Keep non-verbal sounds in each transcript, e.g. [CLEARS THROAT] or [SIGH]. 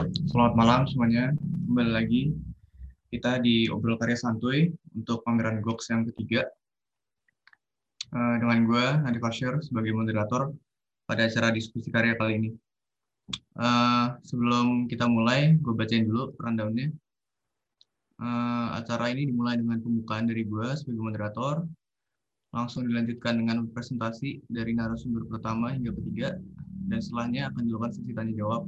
Selamat malam semuanya. Kembali lagi kita di Obrol Karya Santuy untuk pameran Gox yang ketiga. Uh, dengan gue, Nadif Asher, sebagai moderator pada acara diskusi karya kali ini. Uh, sebelum kita mulai, gue bacain dulu rundown-nya. Uh, acara ini dimulai dengan pembukaan dari gue sebagai moderator, langsung dilanjutkan dengan presentasi dari narasumber pertama hingga ketiga, dan setelahnya akan dilakukan sesi tanya jawab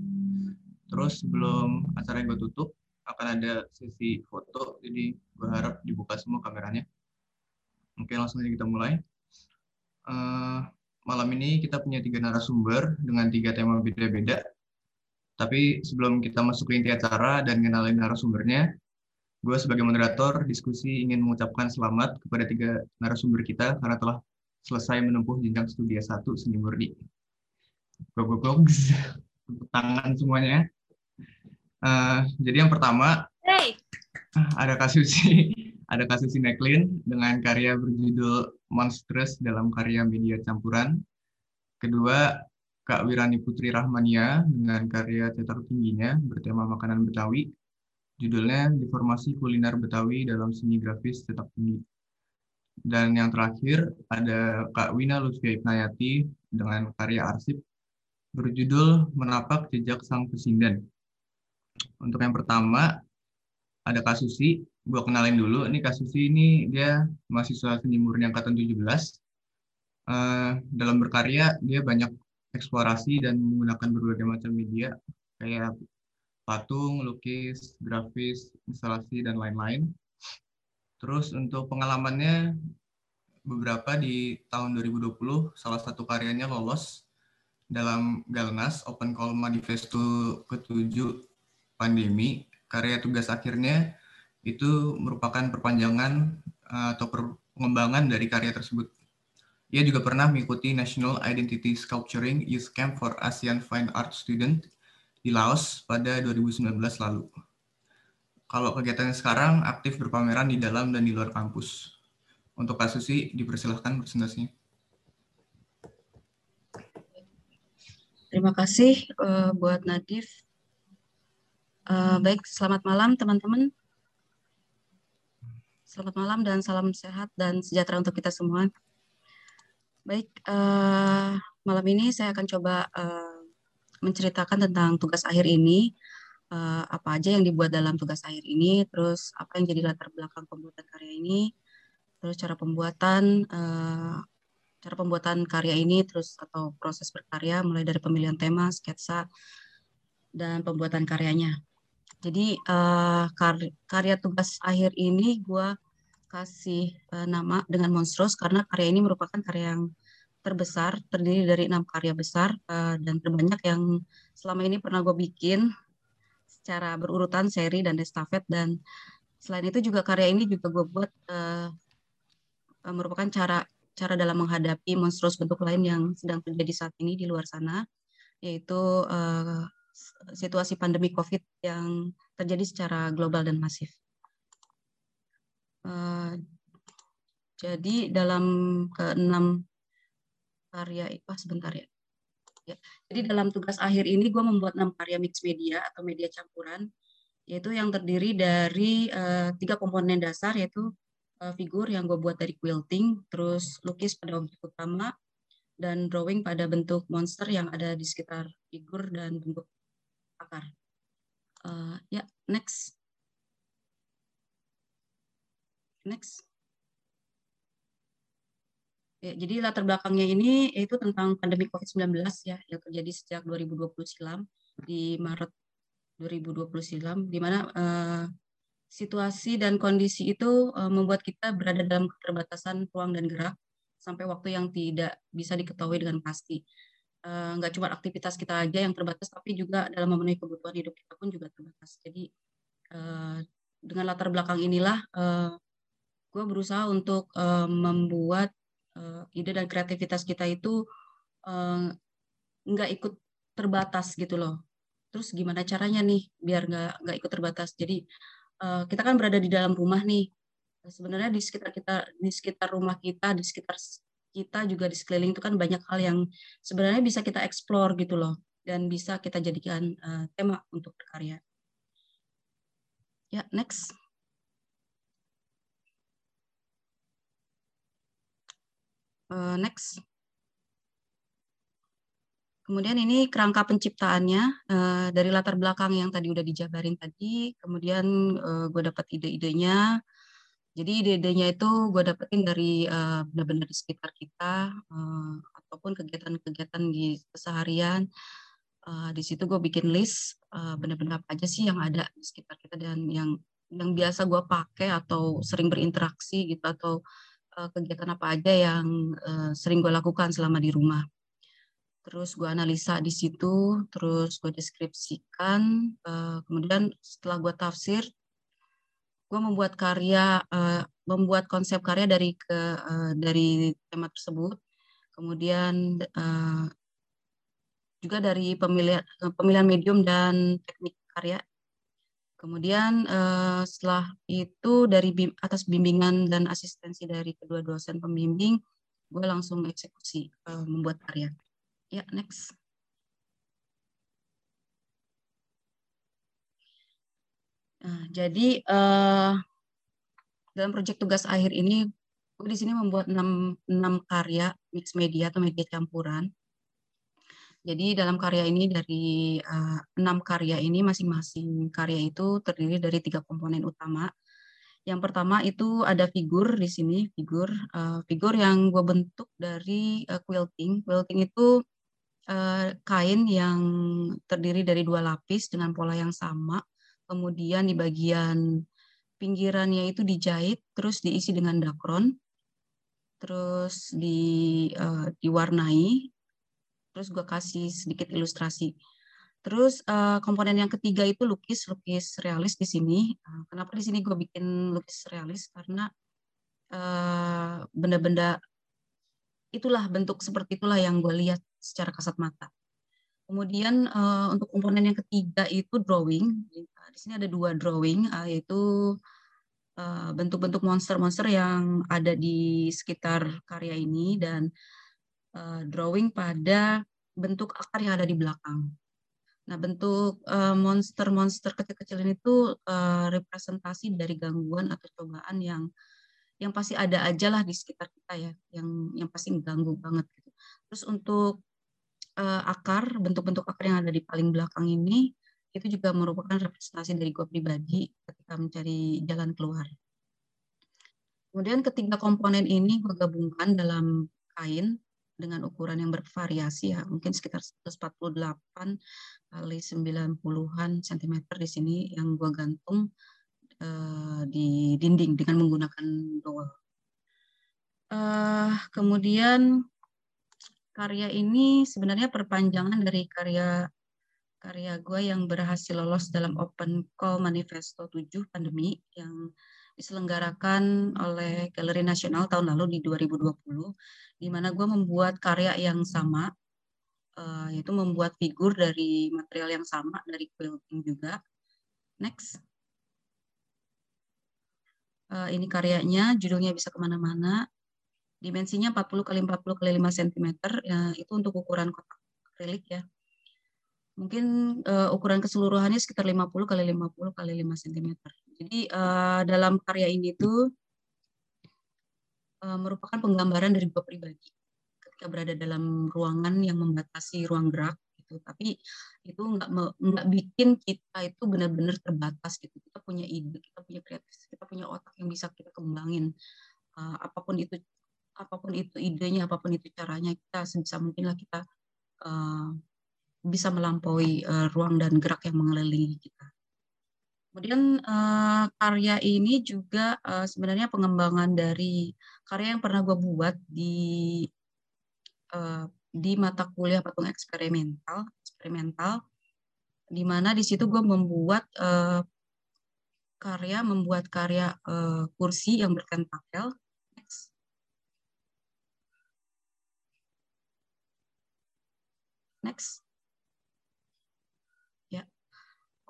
Terus sebelum acara yang gue tutup, akan ada sesi foto, jadi gue harap dibuka semua kameranya. Oke, langsung aja kita mulai. Uh, malam ini kita punya tiga narasumber dengan tiga tema beda-beda. Tapi sebelum kita masuk ke inti acara dan kenalin narasumbernya, gue sebagai moderator diskusi ingin mengucapkan selamat kepada tiga narasumber kita karena telah selesai menempuh jenjang studi S1 seni murni. Gue [LAUGHS] tangan semuanya. Uh, jadi yang pertama hey. ada Kasusi, [LAUGHS] ada Kasusi Neklin dengan karya berjudul Monstrous dalam karya media campuran. Kedua, Kak Wirani Putri Rahmania dengan karya cetak tingginya bertema makanan Betawi. Judulnya Deformasi Kuliner Betawi dalam Seni Grafis Cetak Tinggi. Dan yang terakhir ada Kak Wina Lutfia Ibnayati dengan karya arsip berjudul Menapak Jejak Sang Pesindan untuk yang pertama ada Kasusi, gue kenalin dulu. Ini Kasusi ini dia mahasiswa seni murni angkatan 17. Uh, eh, dalam berkarya dia banyak eksplorasi dan menggunakan berbagai macam media kayak patung, lukis, grafis, instalasi dan lain-lain. Terus untuk pengalamannya beberapa di tahun 2020 salah satu karyanya lolos dalam Galnas Open Call Manifesto ke-7 pandemi, karya tugas akhirnya itu merupakan perpanjangan eh, atau pengembangan dari karya tersebut. Ia juga pernah mengikuti National Identity Sculpturing Youth Camp for ASEAN Fine Art Student di Laos pada 2019 lalu. Kalau kegiatannya sekarang aktif berpameran di dalam dan di luar kampus. Untuk kasus sih dipersilahkan presentasinya. Terima kasih uh, buat Nadif Uh, baik, selamat malam teman-teman. Selamat malam dan salam sehat dan sejahtera untuk kita semua. Baik, uh, malam ini saya akan coba uh, menceritakan tentang tugas akhir ini, uh, apa aja yang dibuat dalam tugas akhir ini, terus apa yang jadi latar belakang pembuatan karya ini, terus cara pembuatan, uh, cara pembuatan karya ini, terus atau proses berkarya, mulai dari pemilihan tema, sketsa, dan pembuatan karyanya. Jadi uh, karya tugas akhir ini gue kasih uh, nama dengan Monstrous karena karya ini merupakan karya yang terbesar, terdiri dari enam karya besar uh, dan terbanyak yang selama ini pernah gue bikin secara berurutan seri dan estafet. Dan selain itu juga karya ini juga gue buat merupakan cara cara dalam menghadapi monstrous bentuk lain yang sedang terjadi saat ini di luar sana yaitu uh, situasi pandemi COVID yang terjadi secara global dan masif. Uh, jadi dalam keenam karya, oh sebentar ya. ya. Jadi dalam tugas akhir ini gue membuat enam karya mix media atau media campuran, yaitu yang terdiri dari uh, tiga komponen dasar, yaitu uh, figur yang gue buat dari quilting, terus lukis pada objek utama, dan drawing pada bentuk monster yang ada di sekitar figur dan bentuk akar. Uh, ya, next. Next. Ya, jadi latar belakangnya ini yaitu tentang pandemi COVID-19 ya yang terjadi sejak 2020 silam di Maret 2020 silam di mana uh, situasi dan kondisi itu uh, membuat kita berada dalam keterbatasan ruang dan gerak sampai waktu yang tidak bisa diketahui dengan pasti. Eh, nggak cuma aktivitas kita aja yang terbatas, tapi juga dalam memenuhi kebutuhan hidup kita pun juga terbatas. Jadi uh, dengan latar belakang inilah uh, gue berusaha untuk membuat ide dan kreativitas kita itu nggak ikut terbatas gitu loh. Terus gimana caranya nih biar nggak nggak ikut terbatas? Jadi kita kan berada di dalam rumah nih. Sebenarnya di sekitar kita, di sekitar rumah kita, di sekitar kita juga di sekeliling itu kan banyak hal yang sebenarnya bisa kita explore gitu loh dan bisa kita jadikan uh, tema untuk berkarya karya. Ya, next. Uh, next. Kemudian ini kerangka penciptaannya uh, dari latar belakang yang tadi udah dijabarin tadi. Kemudian gue dapat ide-idenya. Jadi ide-idenya itu gue dapetin dari uh, benar-benar di sekitar kita uh, ataupun kegiatan-kegiatan di keseharian. Uh, di situ gue bikin list uh, benar-benar apa aja sih yang ada di sekitar kita dan yang yang biasa gue pakai atau sering berinteraksi gitu atau uh, kegiatan apa aja yang uh, sering gue lakukan selama di rumah. Terus gue analisa di situ, terus gue deskripsikan, uh, kemudian setelah gue tafsir, gue membuat karya, uh, membuat konsep karya dari ke uh, dari tema tersebut, kemudian uh, juga dari pemilihan pemilihan medium dan teknik karya Kemudian uh, setelah itu dari bim, atas bimbingan dan asistensi dari kedua dosen pembimbing, gue langsung eksekusi uh, membuat karya. Ya, next. Nah, jadi uh, dalam proyek tugas akhir ini, gue di sini membuat enam, enam karya mix media atau media campuran jadi dalam karya ini dari uh, enam karya ini masing-masing karya itu terdiri dari tiga komponen utama. Yang pertama itu ada figur di sini, figur uh, figur yang gue bentuk dari uh, quilting. Quilting itu uh, kain yang terdiri dari dua lapis dengan pola yang sama. Kemudian di bagian pinggirannya itu dijahit, terus diisi dengan dakron, terus di uh, diwarnai terus gue kasih sedikit ilustrasi. Terus uh, komponen yang ketiga itu lukis, lukis realis di sini. Uh, kenapa di sini gue bikin lukis realis? Karena uh, benda-benda itulah bentuk seperti itulah yang gue lihat secara kasat mata. Kemudian uh, untuk komponen yang ketiga itu drawing. Di sini ada dua drawing, uh, yaitu bentuk-bentuk uh, monster-monster yang ada di sekitar karya ini dan uh, drawing pada bentuk akar yang ada di belakang. Nah, bentuk monster-monster kecil-kecil ini tuh uh, representasi dari gangguan atau cobaan yang yang pasti ada aja lah di sekitar kita ya, yang yang pasti ganggu banget gitu. Terus untuk uh, akar, bentuk-bentuk akar yang ada di paling belakang ini itu juga merupakan representasi dari gue pribadi ketika mencari jalan keluar. Kemudian ketiga komponen ini gue gabungkan dalam kain dengan ukuran yang bervariasi ya, mungkin sekitar 148 kali 90-an cm di sini yang gua gantung uh, di dinding dengan menggunakan dowel. Uh, kemudian karya ini sebenarnya perpanjangan dari karya karya gue yang berhasil lolos dalam Open Call Manifesto 7 pandemi yang diselenggarakan oleh Galeri Nasional tahun lalu di 2020, di mana gue membuat karya yang sama, uh, yaitu membuat figur dari material yang sama, dari quilting juga. Next. Uh, ini karyanya, judulnya bisa ke mana-mana. Dimensinya 40 kali 40 kali 5 cm, ya, itu untuk ukuran kotak akrilik ya mungkin uh, ukuran keseluruhannya sekitar 50 kali 50 kali 5 cm. Jadi uh, dalam karya ini tuh uh, merupakan penggambaran dari gue pribadi ketika berada dalam ruangan yang membatasi ruang gerak gitu. Tapi itu nggak nggak bikin kita itu benar-benar terbatas gitu. Kita punya ide, kita punya kreatif, kita punya otak yang bisa kita kembangin. Uh, apa pun itu apa pun itu idenya, apa pun itu caranya, kita sebisa mungkin lah kita uh, bisa melampaui uh, ruang dan gerak yang mengelilingi kita. Kemudian uh, karya ini juga uh, sebenarnya pengembangan dari karya yang pernah gue buat di uh, di mata kuliah patung eksperimental, eksperimental, di mana di situ gue membuat uh, karya, membuat karya uh, kursi yang bertentakel. Next. Next.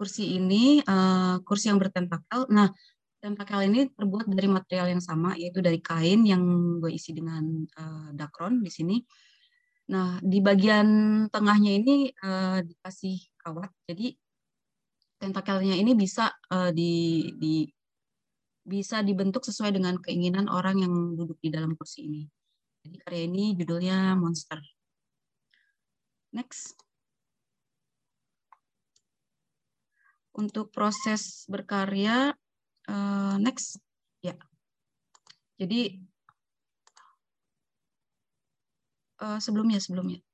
kursi ini uh, kursi yang bertentakel. Nah, tentakel ini terbuat dari material yang sama, yaitu dari kain yang gue isi dengan uh, dakron di sini. Nah, di bagian tengahnya ini uh, dikasih kawat. Jadi tentakelnya ini bisa uh, di, di bisa dibentuk sesuai dengan keinginan orang yang duduk di dalam kursi ini. Jadi karya ini judulnya Monster. Next. Untuk proses berkarya, uh, next. Ya. Jadi uh, sebelumnya, sebelumnya.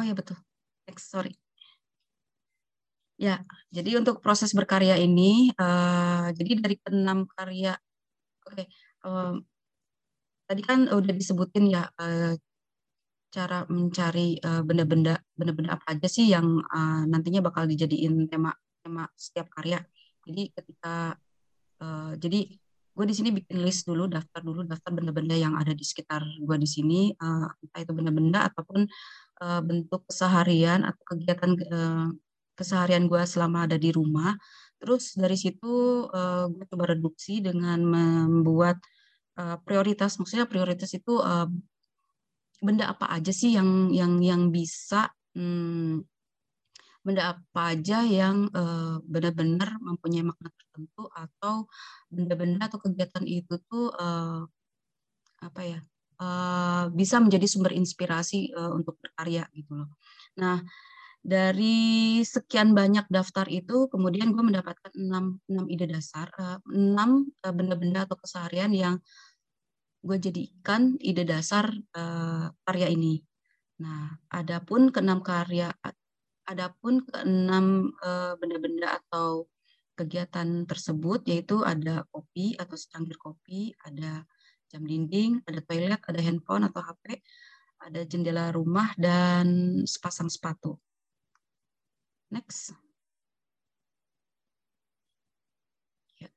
Oh ya betul. Next, sorry. Ya, jadi untuk proses berkarya ini, uh, jadi dari enam karya, oke, okay, um, tadi kan udah disebutin ya uh, cara mencari benda-benda, uh, benda-benda apa aja sih yang uh, nantinya bakal dijadiin tema tema setiap karya. Jadi ketika, uh, jadi gue di sini bikin list dulu, daftar dulu, daftar benda-benda yang ada di sekitar gue di sini, uh, entah itu benda-benda ataupun uh, bentuk keseharian atau kegiatan uh, keseharian gue selama ada di rumah. Terus dari situ uh, gue coba reduksi dengan membuat uh, prioritas. Maksudnya prioritas itu uh, benda apa aja sih yang yang yang bisa hmm, benda apa aja yang uh, benar-benar mempunyai makna tertentu atau benda-benda atau kegiatan itu tuh uh, apa ya uh, bisa menjadi sumber inspirasi uh, untuk berkarya gitu loh. Nah dari sekian banyak daftar itu, kemudian gue mendapatkan enam, enam ide dasar, enam benda-benda atau keseharian yang gue jadikan ide dasar uh, karya ini. Nah, adapun keenam karya, adapun keenam uh, benda-benda atau kegiatan tersebut, yaitu ada kopi atau secangkir kopi, ada jam dinding, ada toilet, ada handphone atau HP, ada jendela rumah, dan sepasang sepatu. Next. Ya.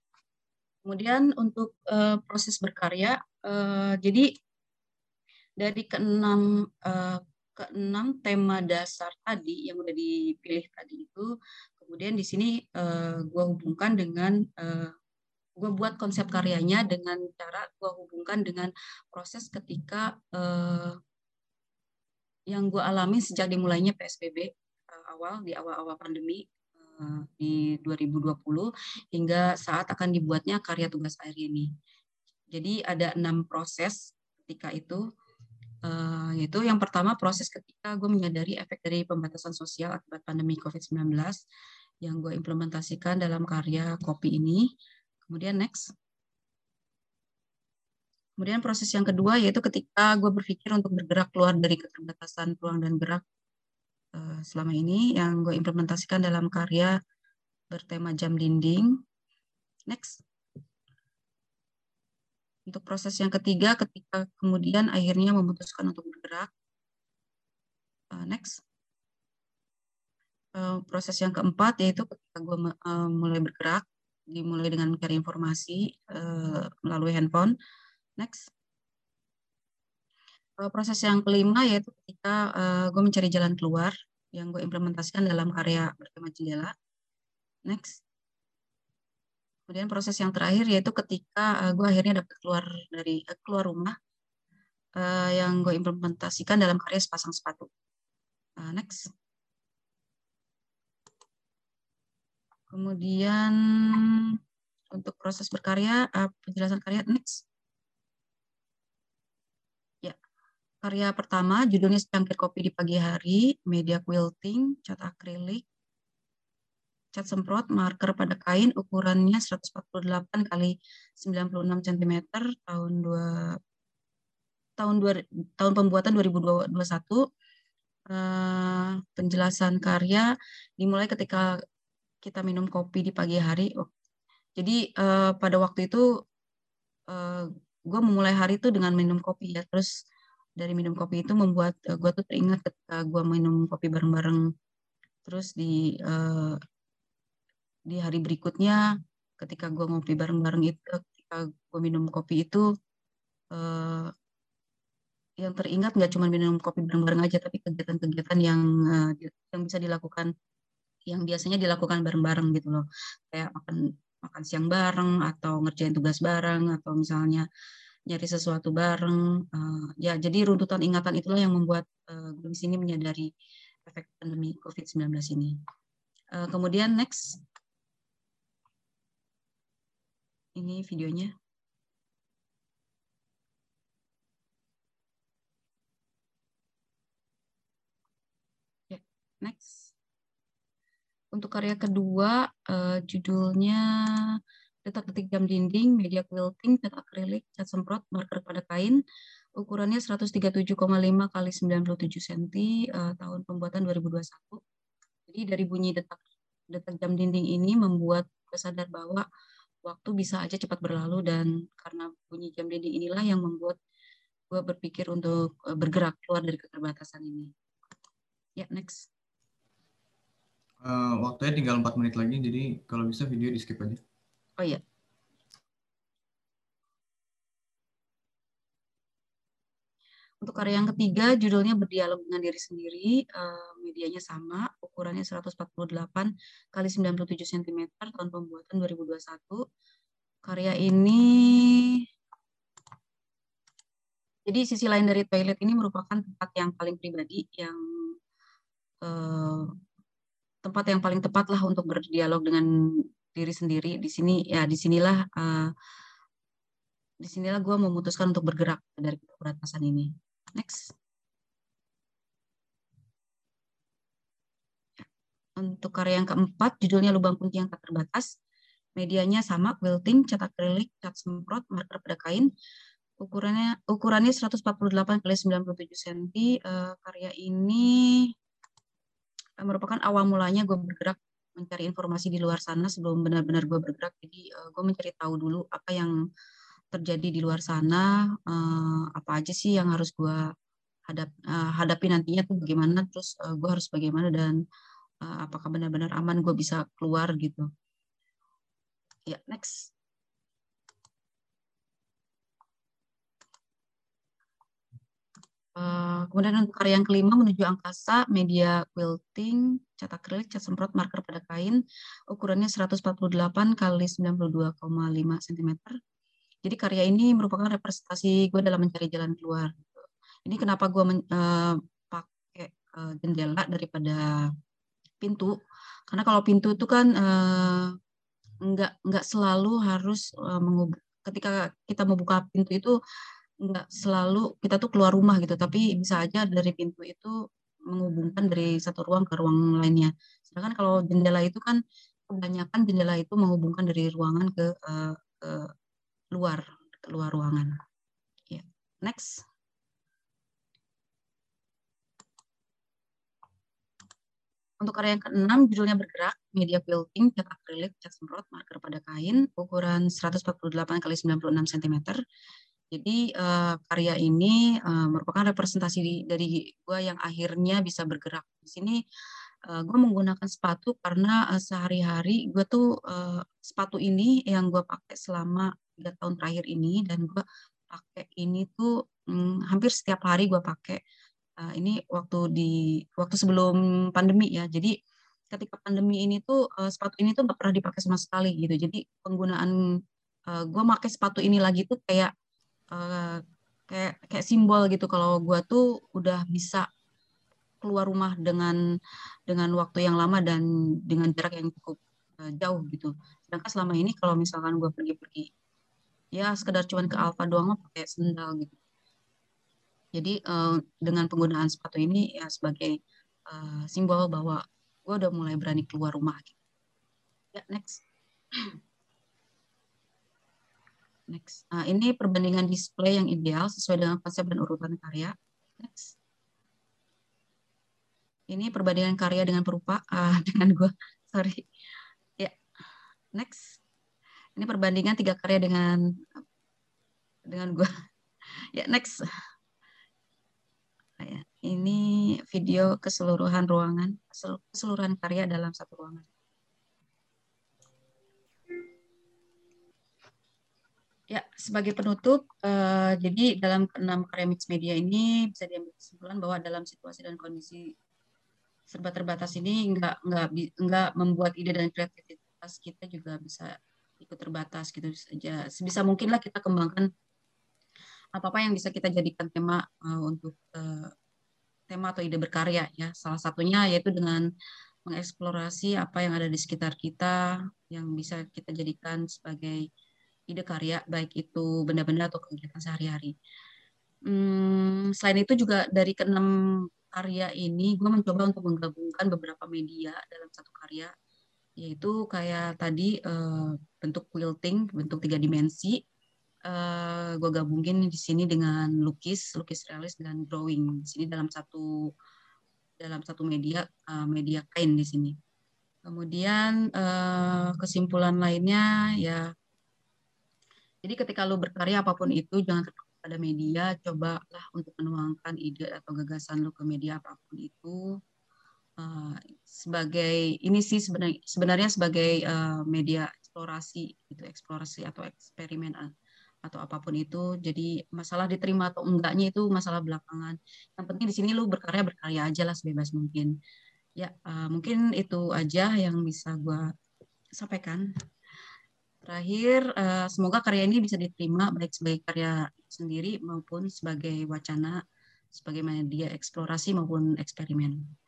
Kemudian untuk uh, proses berkarya, uh, jadi dari keenam uh, keenam tema dasar tadi yang udah dipilih tadi itu, kemudian di sini uh, gue hubungkan dengan uh, gue buat konsep karyanya dengan cara gue hubungkan dengan proses ketika uh, yang gue alami sejak dimulainya PSBB awal di awal-awal pandemi uh, di 2020 hingga saat akan dibuatnya karya tugas air ini. Jadi ada enam proses ketika itu uh, yaitu yang pertama proses ketika gue menyadari efek dari pembatasan sosial akibat pandemi COVID-19 yang gue implementasikan dalam karya kopi ini. Kemudian next. Kemudian proses yang kedua yaitu ketika gue berpikir untuk bergerak keluar dari keterbatasan ruang dan gerak Eh, selama ini yang gue implementasikan dalam karya bertema jam dinding. Next. Untuk proses yang ketiga, ketika kemudian akhirnya memutuskan untuk bergerak. Uh, next. Uh, proses yang keempat yaitu ketika gue uh, mulai bergerak, dimulai dengan mencari informasi uh, melalui handphone. Next. Eh, proses yang kelima yaitu ketika uh, gue mencari jalan keluar yang gue implementasikan dalam karya bertema jendela. Next. Kemudian proses yang terakhir yaitu ketika uh, gue akhirnya dapat keluar dari uh, keluar rumah uh, yang gue implementasikan dalam karya sepasang sepatu. Next. Kemudian untuk proses berkarya, penjelasan karya next. Karya pertama judulnya Secangkir Kopi di Pagi Hari, media quilting, cat akrilik, cat semprot, marker pada kain, ukurannya 148 kali 96 cm tahun 2 tahun 2, tahun pembuatan 2021. Uh, penjelasan karya dimulai ketika kita minum kopi di pagi hari. Oh, jadi uh, pada waktu itu uh, gue memulai hari itu dengan minum kopi ya. Terus dari minum kopi itu membuat uh, eh, gue tuh teringat ketika gue minum kopi bareng-bareng terus di uh, di hari berikutnya ketika gue ngopi bareng-bareng itu ketika gue minum kopi itu uh, yang teringat nggak cuma minum kopi bareng-bareng aja tapi kegiatan-kegiatan yang uh, yang bisa dilakukan yang biasanya dilakukan bareng-bareng gitu loh kayak makan makan siang bareng atau ngerjain tugas bareng atau misalnya nyari sesuatu bareng. Uh, ya, jadi runtutan ingatan itulah yang membuat uh, gue di sini menyadari efek pandemi COVID-19 ini. Uh, kemudian next. Ini videonya. Ya, next. Untuk karya kedua, uh, judulnya detak-detik jam dinding, media quilting, cat akrilik, cat semprot, marker pada kain, ukurannya 137,5 kali 97 cm, uh, tahun pembuatan 2021. Jadi dari bunyi detak detak jam dinding ini membuat saya sadar bahwa waktu bisa aja cepat berlalu dan karena bunyi jam dinding inilah yang membuat gue berpikir untuk uh, bergerak keluar dari keterbatasan ini. Ya, next. Uh, waktunya tinggal 4 menit lagi, jadi kalau bisa video di skip aja. Oh iya. Untuk karya yang ketiga, judulnya berdialog dengan diri sendiri, uh, medianya sama, ukurannya 148 kali 97 cm, tahun pembuatan 2021. Karya ini, jadi sisi lain dari toilet ini merupakan tempat yang paling pribadi, yang uh, tempat yang paling tepat lah untuk berdialog dengan diri sendiri. Di sini ya di sinilah uh, di sinilah gue memutuskan untuk bergerak dari keterbatasan ini next. Untuk karya yang keempat judulnya lubang kunci yang tak terbatas. Medianya sama quilting cat akrilik cat semprot marker pada kain. Ukurannya ukurannya 148 kali 97 cm uh, karya ini merupakan awal mulanya gue bergerak mencari informasi di luar sana sebelum benar-benar gue bergerak. Jadi uh, gue mencari tahu dulu apa yang terjadi di luar sana, uh, apa aja sih yang harus gue hadap, uh, hadapi nantinya tuh bagaimana, terus uh, gue harus bagaimana dan uh, apakah benar-benar aman gue bisa keluar gitu. Ya, next. Uh, kemudian untuk karya yang kelima menuju angkasa, media quilting, cat akrilik, cat semprot, marker pada kain, ukurannya 148 kali 92,5 cm. Jadi karya ini merupakan representasi gue dalam mencari jalan keluar. Ini kenapa gue uh, pakai uh, jendela daripada pintu, karena kalau pintu itu kan uh, nggak nggak selalu harus uh, ketika kita membuka pintu itu nggak selalu kita tuh keluar rumah gitu, tapi bisa aja dari pintu itu menghubungkan dari satu ruang ke ruang lainnya. Sedangkan kalau jendela itu kan kebanyakan jendela itu menghubungkan dari ruangan ke, uh, ke luar, ke luar ruangan. Ya. Next. Untuk karya yang keenam, judulnya bergerak, media quilting, cat akrilik, cat semprot, marker pada kain, ukuran 148 x 96 cm, jadi uh, karya ini uh, merupakan representasi dari gue yang akhirnya bisa bergerak. Di sini uh, gue menggunakan sepatu karena uh, sehari-hari gue tuh uh, sepatu ini yang gue pakai selama tiga tahun terakhir ini dan gue pakai ini tuh um, hampir setiap hari gue pakai. Uh, ini waktu di waktu sebelum pandemi ya. Jadi ketika pandemi ini tuh uh, sepatu ini tuh gak pernah dipakai sama sekali gitu. Jadi penggunaan uh, gue pakai sepatu ini lagi tuh kayak uh, kayak kayak simbol gitu kalau gue tuh udah bisa keluar rumah dengan dengan waktu yang lama dan dengan jarak yang cukup uh, jauh gitu. Sedangkan selama ini kalau misalkan gue pergi-pergi ya sekedar cuman ke Alfa doang pakai sendal gitu. Jadi uh, dengan penggunaan sepatu ini ya sebagai uh, simbol bahwa gue udah mulai berani keluar rumah. Gitu. Ya next. [CLEARS THROAT] Next. Nah, ini perbandingan display yang ideal sesuai dengan konsep dan urutan karya. Next. Ini perbandingan karya dengan perupa uh, [LAUGHS] dengan gue. Sorry. Ya. Next. Ini perbandingan tiga karya dengan dengan gue. [LAUGHS] Ya, next. Nah, ya. Ini video keseluruhan ruangan, keseluruhan karya dalam satu ruangan. Ya, sebagai penutup, uh, jadi dalam enam karya mix media ini bisa diambil kesimpulan bahwa dalam situasi dan kondisi serba terbatas ini enggak enggak enggak membuat ide dan kreativitas kita juga bisa ikut terbatas gitu saja. Sebisa mungkinlah kita kembangkan apa apa yang bisa kita jadikan tema uh, untuk uh, tema atau ide berkarya ya. Salah satunya yaitu dengan mengeksplorasi apa yang ada di sekitar kita yang bisa kita jadikan sebagai ide karya baik itu benda-benda atau kegiatan sehari-hari. Hmm, selain itu juga dari keenam karya ini gue mencoba untuk menggabungkan beberapa media dalam satu karya yaitu kayak tadi uh, bentuk quilting bentuk tiga dimensi. Uh, gue gabungin di sini dengan lukis lukis realis dan drawing. Di sini dalam satu dalam satu media uh, media kain di sini. Kemudian kesimpulan lainnya ya jadi ketika lo berkarya apa pun itu jangan pada media, cobalah untuk menuangkan ide atau gagasan lo ke media apa pun itu. Uh, sebagai ini sih sebenarnya, sebenarnya sebagai uh, media eksplorasi itu eksplorasi atau eksperimen atau apa pun itu. Jadi masalah diterima atau enggaknya itu masalah belakangan. Yang penting di sini lu berkarya berkarya aja lah sebebas mungkin. Ya uh, mungkin itu aja yang bisa gue sampaikan. Terakhir, uh, semoga karya ini bisa diterima baik sebagai karya sendiri maupun sebagai wacana, sebagai media eksplorasi maupun eksperimen.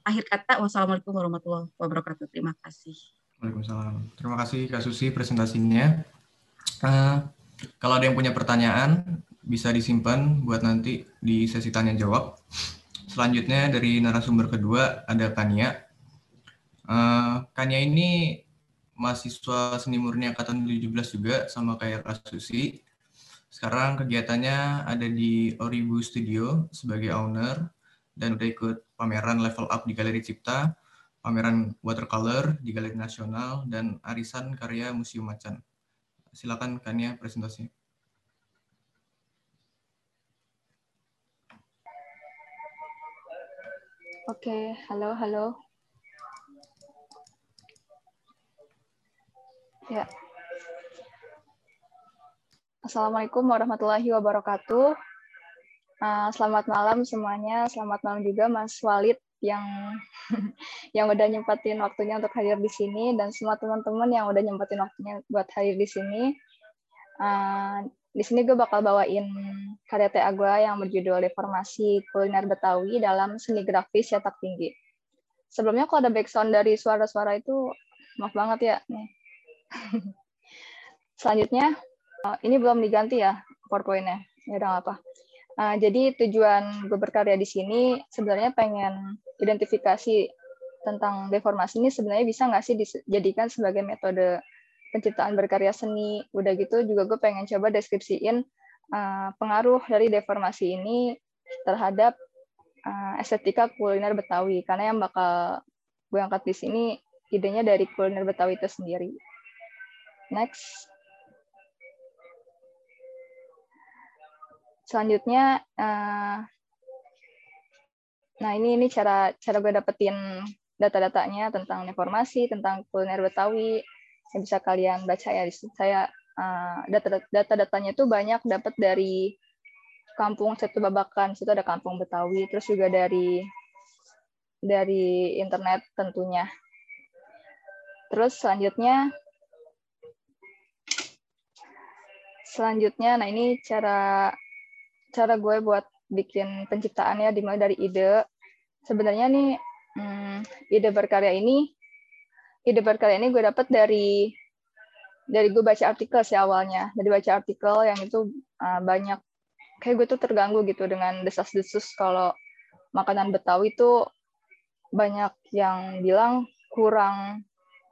Akhir kata, wassalamualaikum warahmatullahi wabarakatuh. Terima kasih. Waalaikumsalam. Terima kasih Kak Susi presentasinya. Uh, kalau ada yang punya pertanyaan, bisa disimpan buat nanti di sesi tanya jawab. Selanjutnya dari narasumber kedua ada Kania. Uh, Kania ini mahasiswa seni murni angkatan 17 juga sama kayak Kasusi. Sekarang kegiatannya ada di Oribu Studio sebagai owner dan udah ikut pameran level up di Galeri Cipta, pameran watercolor di Galeri Nasional, dan arisan karya Museum Macan. Silakan Kania presentasi. Oke, halo, halo. Ya. Assalamualaikum warahmatullahi wabarakatuh. Uh, selamat malam semuanya. Selamat malam juga Mas Walid yang [LAUGHS] yang udah nyempatin waktunya untuk hadir di sini dan semua teman-teman yang udah nyempatin waktunya buat hadir di sini. Uh, di sini gue bakal bawain karya TA gue yang berjudul Reformasi Kuliner Betawi dalam Seni Grafis Cetak Tinggi. Sebelumnya kalau ada background dari suara-suara itu, maaf banget ya. [LAUGHS] Selanjutnya, eh, ini belum diganti ya PowerPoint-nya. Ya udah apa. Nah, jadi tujuan gue berkarya di sini sebenarnya pengen identifikasi tentang deformasi ini sebenarnya bisa nggak sih dijadikan sebagai metode penciptaan berkarya seni. Udah gitu juga gue pengen coba deskripsiin uh, pengaruh dari deformasi ini terhadap uh, estetika kuliner Betawi. Karena yang bakal gue angkat di sini idenya dari kuliner Betawi itu sendiri. Next. Selanjutnya, uh, nah ini ini cara cara gue dapetin data-datanya tentang informasi tentang kuliner Betawi yang bisa kalian baca ya. Saya uh, data data-datanya itu banyak dapat dari kampung Setu Babakan, situ ada kampung Betawi, terus juga dari dari internet tentunya. Terus selanjutnya selanjutnya, nah ini cara cara gue buat bikin penciptaannya dimulai dari ide. Sebenarnya nih hmm, ide berkarya ini, ide berkarya ini gue dapet dari dari gue baca artikel sih awalnya. Dari baca artikel yang itu uh, banyak kayak gue tuh terganggu gitu dengan desas-desus kalau makanan Betawi itu banyak yang bilang kurang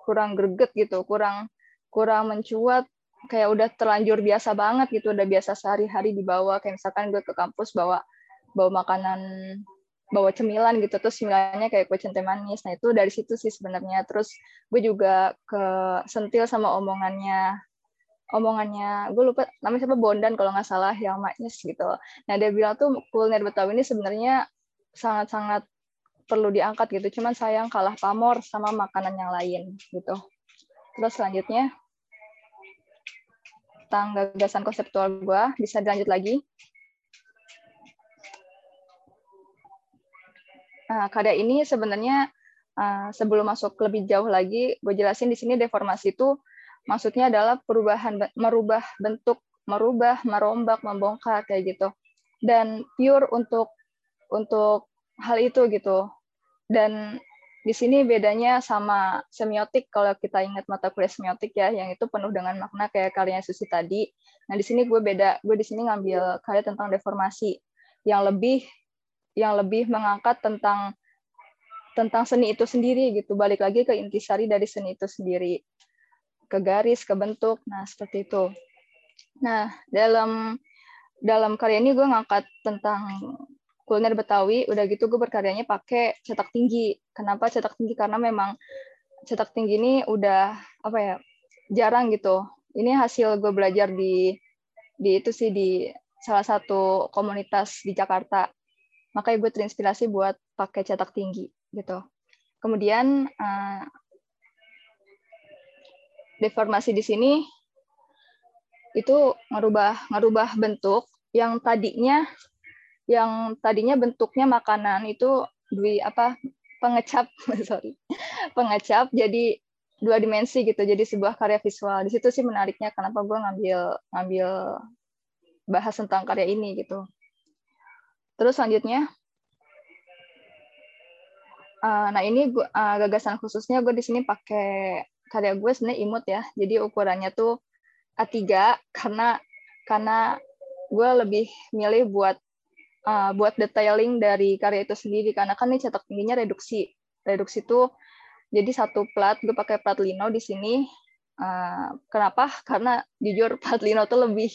kurang greget gitu, kurang kurang mencuat kayak udah terlanjur biasa banget gitu udah biasa sehari-hari dibawa. Kayak misalkan gue ke kampus bawa bawa makanan bawa cemilan gitu terus cemilannya kayak kue centeng manis. Nah itu dari situ sih sebenarnya. Terus gue juga ke sentil sama omongannya omongannya gue lupa namanya siapa Bondan kalau nggak salah yang manis gitu. Nah dia bilang tuh kuliner Betawi ini sebenarnya sangat-sangat perlu diangkat gitu. Cuman sayang kalah pamor sama makanan yang lain gitu. Terus selanjutnya tentang gagasan konseptual gue. Bisa dilanjut lagi. Nah, karya ini sebenarnya uh, sebelum masuk lebih jauh lagi, gue jelasin di sini deformasi itu maksudnya adalah perubahan merubah bentuk, merubah, merombak, membongkar kayak gitu. dan pure untuk untuk hal itu gitu. Dan di sini bedanya sama semiotik kalau kita ingat mata kuliah semiotik ya, yang itu penuh dengan makna kayak karyanya Susi tadi. Nah di sini gue beda, gue di sini ngambil karya tentang deformasi yang lebih yang lebih mengangkat tentang tentang seni itu sendiri gitu. Balik lagi ke intisari dari seni itu sendiri, ke garis, ke bentuk. Nah seperti itu. Nah dalam dalam karya ini gue ngangkat tentang kuliner Betawi udah gitu gue berkaryanya pakai cetak tinggi. Kenapa cetak tinggi? Karena memang cetak tinggi ini udah apa ya jarang gitu. Ini hasil gue belajar di di itu sih di salah satu komunitas di Jakarta. Makanya gue terinspirasi buat pakai cetak tinggi gitu. Kemudian uh, deformasi di sini itu ngerubah ngerubah bentuk yang tadinya yang tadinya bentuknya makanan itu di apa pengecap [LAUGHS] sorry pengecap jadi dua dimensi gitu jadi sebuah karya visual. Di situ sih menariknya kenapa gue ngambil ngambil bahas tentang karya ini gitu. Terus selanjutnya uh, nah ini gua, uh, gagasan khususnya gue di sini pakai karya gue sebenarnya imut ya. Jadi ukurannya tuh A3 karena karena gue lebih milih buat uh, buat detailing dari karya itu sendiri karena kan ini cetak tingginya reduksi. Reduksi itu jadi satu plat gue pakai plat lino di sini. Uh, kenapa? Karena jujur [LAUGHS] plat lino tuh lebih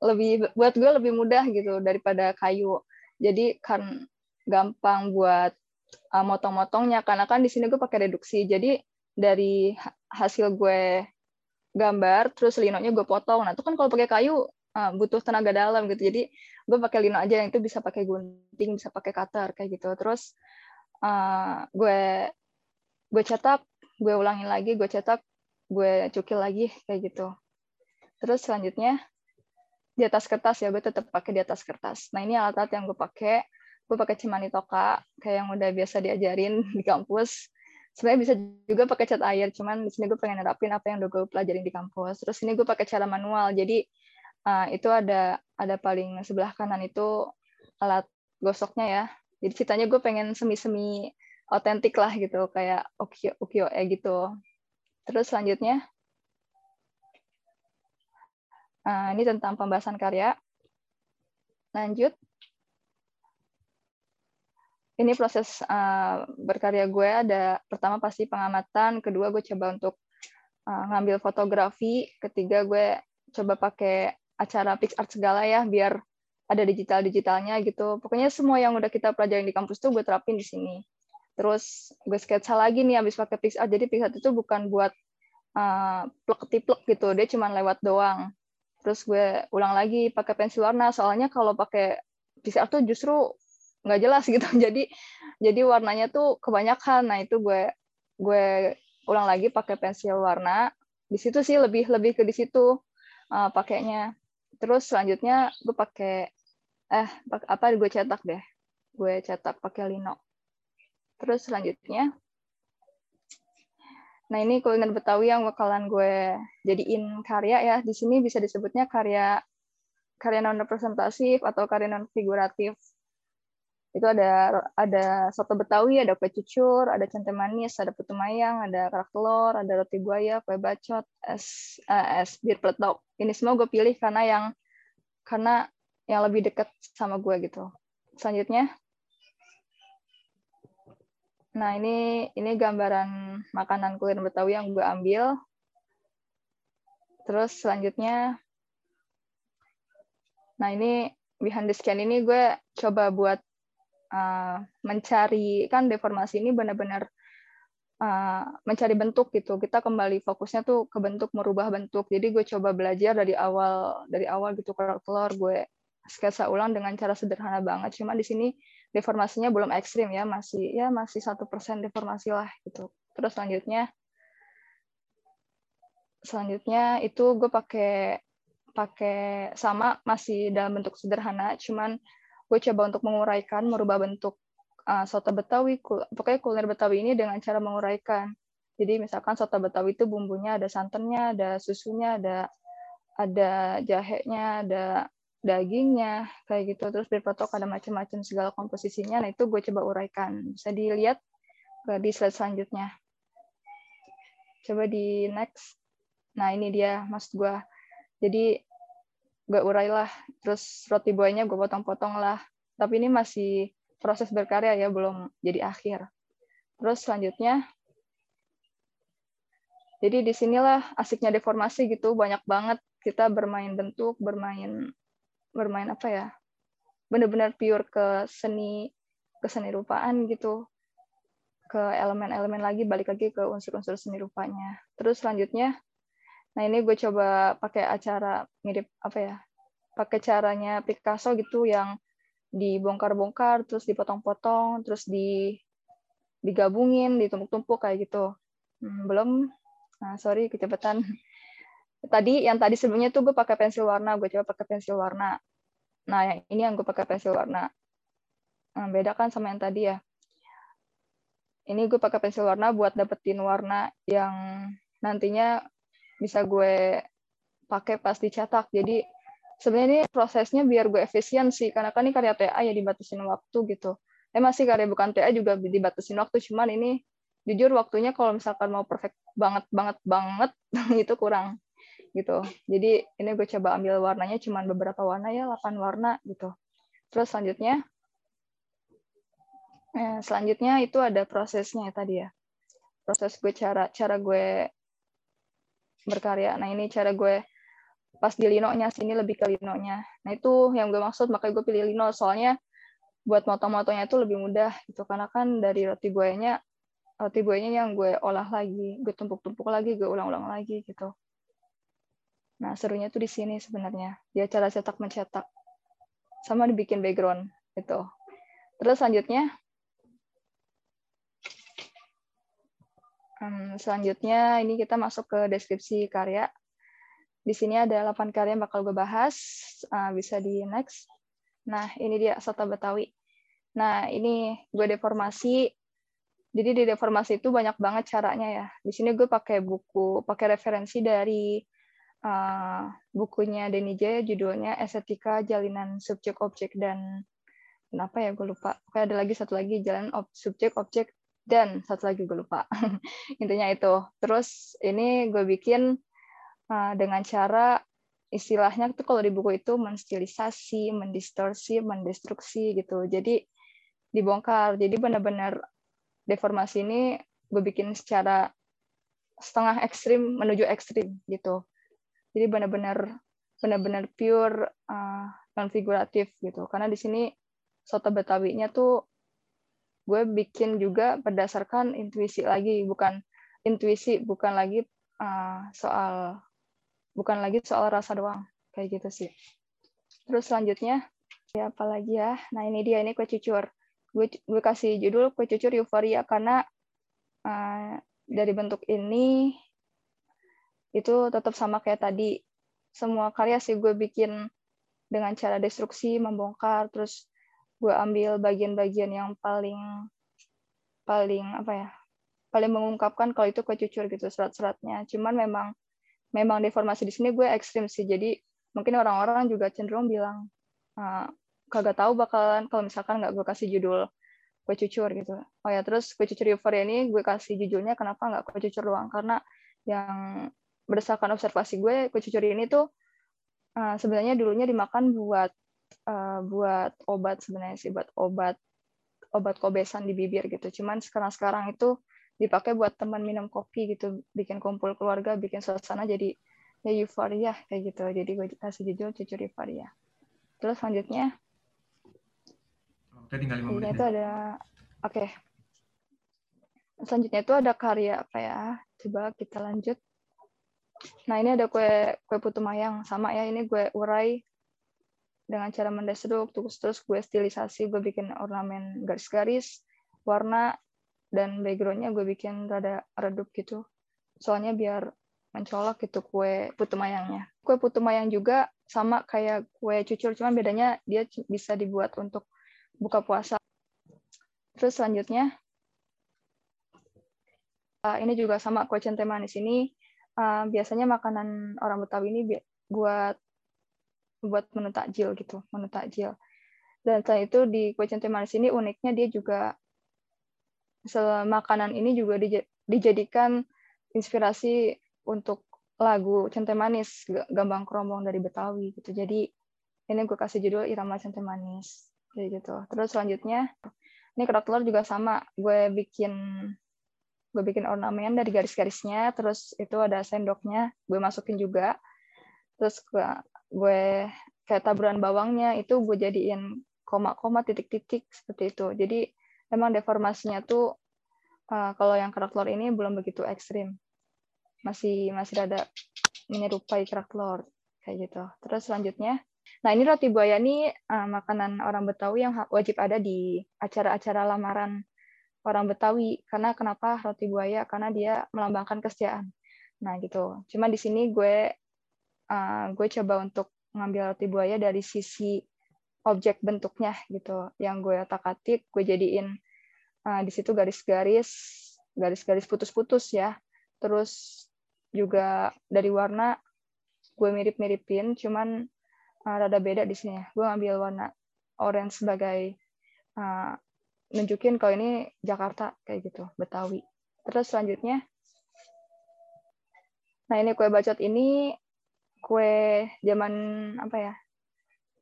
lebih buat gue lebih mudah gitu daripada kayu. Jadi kan gampang buat uh, motong-motongnya karena kan di sini gue pakai reduksi. Jadi dari hasil gue gambar terus linonya gue potong. Nah itu kan kalau pakai kayu uh, butuh tenaga dalam gitu. Jadi gue pakai lino aja yang itu bisa pakai gunting bisa pakai cutter kayak gitu. Terus uh, gue gue cetak gue ulangin lagi gue cetak gue cukil lagi kayak gitu. Terus selanjutnya di atas kertas ya gue tetap pakai di atas kertas. Nah ini alat-alat yang gue pakai. Gue pakai cimani toka kayak yang udah biasa diajarin [LAUGHS] di kampus. Sebenarnya bisa juga pakai cat air cuman di sini gue pengen nerapin apa yang udah gue pelajarin di kampus. Terus ini gue pakai cara manual. Jadi uh, itu ada ada paling sebelah kanan itu alat gosoknya ya. Jadi ceritanya gue pengen semi-semi otentik lah gitu, kayak ukio ukio eh gitu. Terus selanjutnya, uh, ini tentang pembahasan karya. Lanjut. Ini proses uh, berkarya gue ada pertama pasti pengamatan, kedua gue coba untuk uh, ngambil fotografi, ketiga gue coba pakai acara PixArt segala ya biar ada digital digitalnya gitu. Pokoknya semua yang udah kita pelajarin di kampus tuh gue terapin di sini. Terus gue sketsa lagi nih abis pakai PixArt jadi PixArt itu bukan buat uh, plek tiplek gitu. Dia cuma lewat doang. Terus gue ulang lagi pakai pensil warna. Soalnya kalau pakai PixArt tuh justru nggak jelas gitu. [LAUGHS] Jadi jadi warnanya tuh kebanyakan. Nah itu gue gue ulang lagi pakai pensil warna. Di situ sih lebih lebih ke di situ uh, pakainya terus selanjutnya gue pakai eh apa gue cetak deh. Gue cetak pakai lino. Terus selanjutnya nah ini kuliner betawi yang bakalan gue jadiin karya ya. Di sini bisa disebutnya karya karya non representatif atau karya non figuratif itu ada ada soto betawi ada kue cucur ada cente manis ada putu mayang ada kerak telur ada roti buaya kue bacot es uh, es bir peletok. Ini semua gue pilih karena yang karena yang lebih dekat sama gue gitu. Selanjutnya. Nah ini ini gambaran makanan kuliner betawi yang gue ambil. Terus selanjutnya. Nah ini behind the scan ini gue coba buat uh, mencari kan deformasi ini benar-benar uh, mencari bentuk gitu. Kita kembali fokusnya tuh ke bentuk merubah bentuk. Jadi gue coba belajar dari awal dari awal gitu kerak telur gue sketsa ulang dengan cara sederhana banget. Cuma di sini deformasinya belum ekstrim ya, masih ya masih satu persen deformasi lah gitu. Terus selanjutnya selanjutnya itu gue pakai pakai sama masih dalam bentuk sederhana, cuman gue coba untuk menguraikan, merubah bentuk uh, soto Betawi, pokoknya kuliner Betawi ini dengan cara menguraikan. Jadi misalkan soto Betawi itu bumbunya ada santannya, ada susunya, ada ada jahenya, ada dagingnya kayak gitu. Terus berpotok ada macam-macam segala komposisinya. Nah itu gue coba uraikan. Bisa dilihat di slide selanjutnya. Coba di next. Nah ini dia maksud gue jadi gue urailah terus roti buahnya gue potong-potong lah. Tapi ini masih proses berkarya ya belum jadi akhir. Terus selanjutnya jadi di sinilah asiknya deformasi gitu. Banyak banget kita bermain bentuk bermain bermain apa ya? Benar-benar pure ke seni ke seni rupaan gitu. Ke elemen-elemen lagi balik lagi ke unsur-unsur seni rupanya. Terus selanjutnya nah ini gue coba pakai acara mirip apa ya pakai caranya Picasso gitu yang dibongkar-bongkar terus dipotong-potong terus di digabungin ditumpuk-tumpuk kayak gitu. Hmm, belum. Nah sorry kecepatan [LAUGHS] tadi yang tadi sebelumnya tuh gue pakai pensil warna gue coba pakai pensil warna. Nah yang ini yang gue pakai pensil warna. Nah, beda kan sama yang tadi ya. Ini gue pakai pensil warna buat dapetin warna yang nantinya bisa gue pakai pas dicetak jadi sebenarnya ini prosesnya biar gue efisien sih karena kan ini karya TA ya dibatasin waktu gitu eh masih karya bukan TA juga dibatasin waktu cuman ini jujur waktunya kalau misalkan mau perfect banget banget banget [LAUGHS] itu kurang gitu. Jadi ini gue coba ambil warnanya cuman beberapa warna ya, 8 warna gitu. Terus selanjutnya, eh, selanjutnya itu ada prosesnya tadi ya. Proses gue cara cara gue berkarya. Nah ini cara gue pas di linonya sini lebih ke linonya. Nah itu yang gue maksud makanya gue pilih lino soalnya buat moto-motonya itu lebih mudah gitu karena kan dari roti buayanya roti buayanya yang gue olah lagi, gue tumpuk-tumpuk lagi, gue ulang-ulang lagi gitu. Nah, serunya tuh di sini sebenarnya. Dia cara cetak mencetak. Sama dibikin background itu. Terus selanjutnya um, selanjutnya ini kita masuk ke deskripsi karya. Di sini ada 8 karya yang bakal gue bahas. Uh, bisa di next. Nah, ini dia Soto Betawi. Nah, ini gue deformasi. Jadi di deformasi itu banyak banget caranya ya. Di sini gue pakai buku, pakai referensi dari uh, bukunya Denny Jaya judulnya Estetika Jalinan Subjek Objek dan kenapa ya gue lupa. Kayak ada lagi satu lagi jalan ob, subjek objek dan satu lagi gue lupa. [LAUGHS] Intinya itu. Terus ini gue bikin uh, dengan cara istilahnya tuh kalau di buku itu menstilisasi, mendistorsi, mendestruksi gitu. Jadi dibongkar. Jadi benar-benar deformasi ini gue bikin secara setengah ekstrim menuju ekstrim gitu jadi benar-benar benar-benar pure uh, non figuratif gitu karena di sini soto betawinya tuh gue bikin juga berdasarkan intuisi lagi bukan intuisi bukan lagi uh, soal bukan lagi soal rasa doang kayak gitu sih. Terus selanjutnya ya apalagi ya? Nah ini dia ini kue cucur. Gue gue kasih judul kue cucur euforia karena uh, dari bentuk ini itu tetap sama kayak tadi. Semua karya sih gue bikin dengan cara destruksi membongkar terus gue ambil bagian-bagian yang paling paling apa ya paling mengungkapkan kalau itu kecucur gitu serat-seratnya. Cuman memang memang deformasi di sini gue ekstrim sih. Jadi mungkin orang-orang juga cenderung bilang ah, kagak tahu bakalan kalau misalkan nggak gue kasih judul kue cucur gitu. Oh ya terus kue cucur euforia ini gue kasih judulnya kenapa nggak kue cucur doang? Karena yang berdasarkan observasi gue kue cucur ini tuh uh, sebenarnya dulunya dimakan buat uh, buat obat sebenarnya sih buat obat obat kobesan di bibir gitu. Cuman sekarang sekarang itu dipakai buat teman minum kopi gitu bikin kumpul keluarga bikin suasana jadi ya euforia kayak gitu. Jadi gue kasih judul cucur euforia. Terus selanjutnya? Oke, tinggal lima menit. itu ada oke. Okay. selanjutnya itu ada karya apa ya? Coba kita lanjut. Nah ini ada kue kue putu mayang. Sama ya ini gue urai dengan cara mendesruk terus terus gue stilisasi gue bikin ornamen garis-garis warna dan backgroundnya gue bikin rada redup gitu. Soalnya biar mencolok gitu kue putu mayangnya. Kue putu mayang juga sama kayak kue cucur cuman bedanya dia bisa dibuat untuk buka puasa. Terus selanjutnya ah, ini juga sama kue centai manis ini uh, biasanya makanan orang Betawi ini buat buat menu takjil gitu, menu takjil. Dan selain itu di kue centai manis ini uniknya dia juga makanan ini juga dijadikan inspirasi untuk lagu centai manis gambang kromong dari Betawi gitu. Jadi ini gue kasih judul Irama Centai Manis kayak gitu. Terus selanjutnya ini kerak telur juga sama. Gue bikin gue bikin ornamen dari garis-garisnya. Terus itu ada sendoknya. Gue masukin juga. Terus gue, gue kayak taburan bawangnya itu gue jadiin koma-koma titik-titik seperti itu. Jadi emang deformasinya tuh uh, kalau yang kerak telur ini belum begitu ekstrim. Masih masih ada menyerupai kerak telur kayak gitu. Terus selanjutnya, nah ini roti buaya ini uh, makanan orang Betawi yang wajib ada di acara-acara lamaran orang Betawi. Karena kenapa roti buaya? Karena dia melambangkan kesetiaan. Nah gitu. Cuma di sini gue uh, gue coba untuk ngambil roti buaya dari sisi objek bentuknya gitu. Yang gue otak-atik gue jadiin uh, di situ garis-garis garis-garis putus-putus ya. Terus juga dari warna gue mirip-miripin cuman uh, rada beda di sini gue ngambil warna orange sebagai uh, nunjukin kalau ini Jakarta kayak gitu Betawi. Terus selanjutnya nah ini kue bacot ini kue zaman apa ya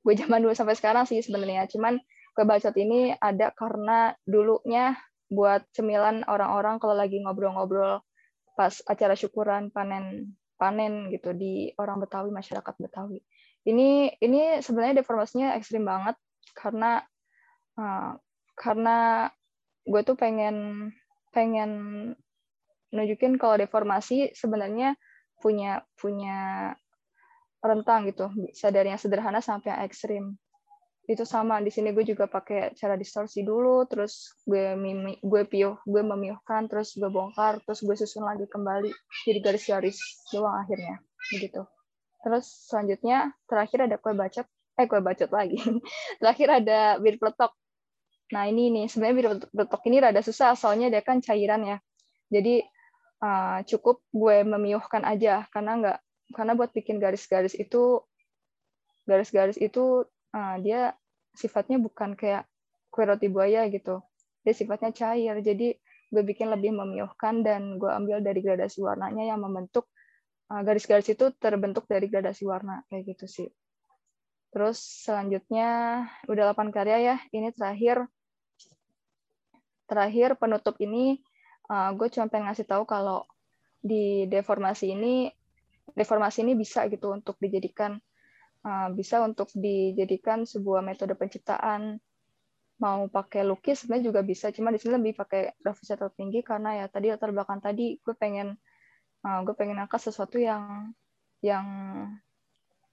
gue zaman dulu sampai sekarang sih sebenarnya. Cuman kue bacot ini ada karena dulunya buat cemilan orang-orang kalau lagi ngobrol-ngobrol pas acara syukuran panen panen gitu di orang Betawi masyarakat Betawi. Ini ini sebenarnya deformasinya ekstrim banget karena uh, karena gue tuh pengen pengen nunjukin kalau deformasi sebenarnya punya punya rentang gitu. Bisa dari yang sederhana sampai yang ekstrim. Itu sama di sini gue juga pakai cara distorsi dulu terus gue mimi, gue piuh gue memiuhkan terus gue bongkar terus gue susun lagi kembali jadi garis-garis doang akhirnya begitu. Terus selanjutnya terakhir ada kue bacot eh kue bacot lagi. [LAUGHS] Terakhir ada bir peletok. Nah ini nih sebenarnya bir peletok ini rada susah soalnya dia kan cairan ya. Jadi uh, cukup gue memiuhkan aja karena nggak karena buat bikin garis-garis itu garis-garis itu uh, dia sifatnya bukan kayak kue roti buaya gitu. Dia sifatnya cair. Jadi gue bikin lebih memiuhkan dan gue ambil dari gradasi warnanya yang membentuk uh, garis-garis itu terbentuk dari gradasi warna kayak gitu sih. Terus selanjutnya udah 8 karya ya. Ini terakhir. Terakhir penutup ini uh, gue cuma pengen ngasih tahu kalau di deformasi ini reformasi ini bisa gitu untuk dijadikan uh, bisa untuk dijadikan sebuah metode penciptaan. Mau pakai lukis sebenarnya juga bisa cuma di sini lebih pakai grafis atau tinggi karena ya tadi latar belakang tadi gue pengen uh, gue pengen angkat sesuatu yang yang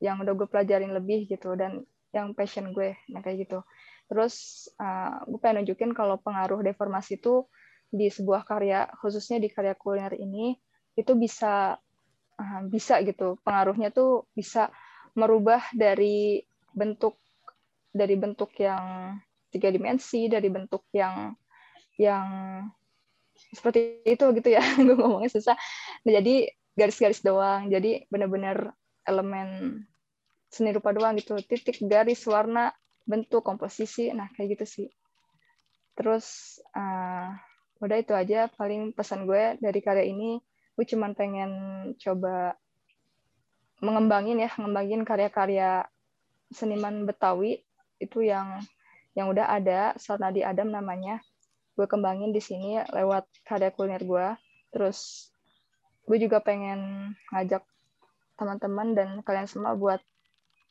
yang udah gue pelajarin lebih gitu dan yang passion gue nah kayak gitu. Terus uh, gue pengen nunjukin kalau pengaruh deformasi itu di sebuah karya khususnya di karya kuliner ini itu bisa bisa gitu. Pengaruhnya tuh bisa merubah dari bentuk dari bentuk yang tiga dimensi dari bentuk yang yang seperti itu gitu ya. [LAUGHS] Gue ngomongnya susah. Nah, jadi garis-garis doang. Jadi benar-benar elemen seni rupa doang gitu. Titik garis warna bentuk komposisi. Nah kayak gitu sih. Terus uh, udah itu aja paling pesan gue dari karya ini gue cuman pengen coba mengembangin ya ngembangin karya-karya seniman Betawi itu yang yang udah ada Sarnadi Adam namanya. Gue kembangin di sini lewat karya kuliner gue terus gue juga pengen ngajak teman-teman dan kalian semua buat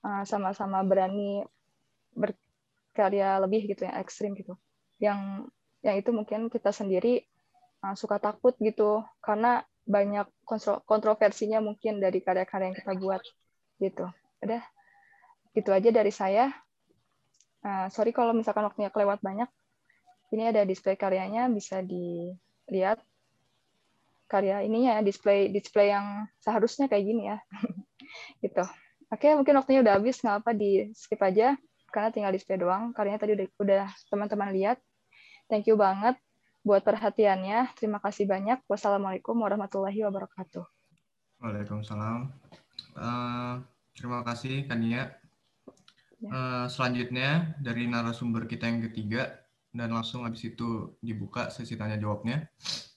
uh, sama-sama berani berkarya lebih gitu yang ekstrim gitu. Yang yang itu mungkin kita sendiri uh, suka takut gitu. Karena banyak kontroversinya mungkin dari karya-karya yang kita buat gitu. Udah, itu aja dari saya. Uh, sorry kalau misalkan waktunya kelewat banyak. Ini ada display karyanya, bisa dilihat karya ininya display display yang seharusnya kayak gini ya. [LAUGHS] gitu. Oke, mungkin waktunya udah habis, nggak apa di skip aja karena tinggal display doang. Karyanya tadi udah teman-teman lihat. Thank you banget buat perhatiannya. Terima kasih banyak. Wassalamualaikum warahmatullahi wabarakatuh. Waalaikumsalam. Uh, terima kasih Kania Uh, selanjutnya dari narasumber kita yang ketiga dan langsung habis itu dibuka sesi tanya jawabnya.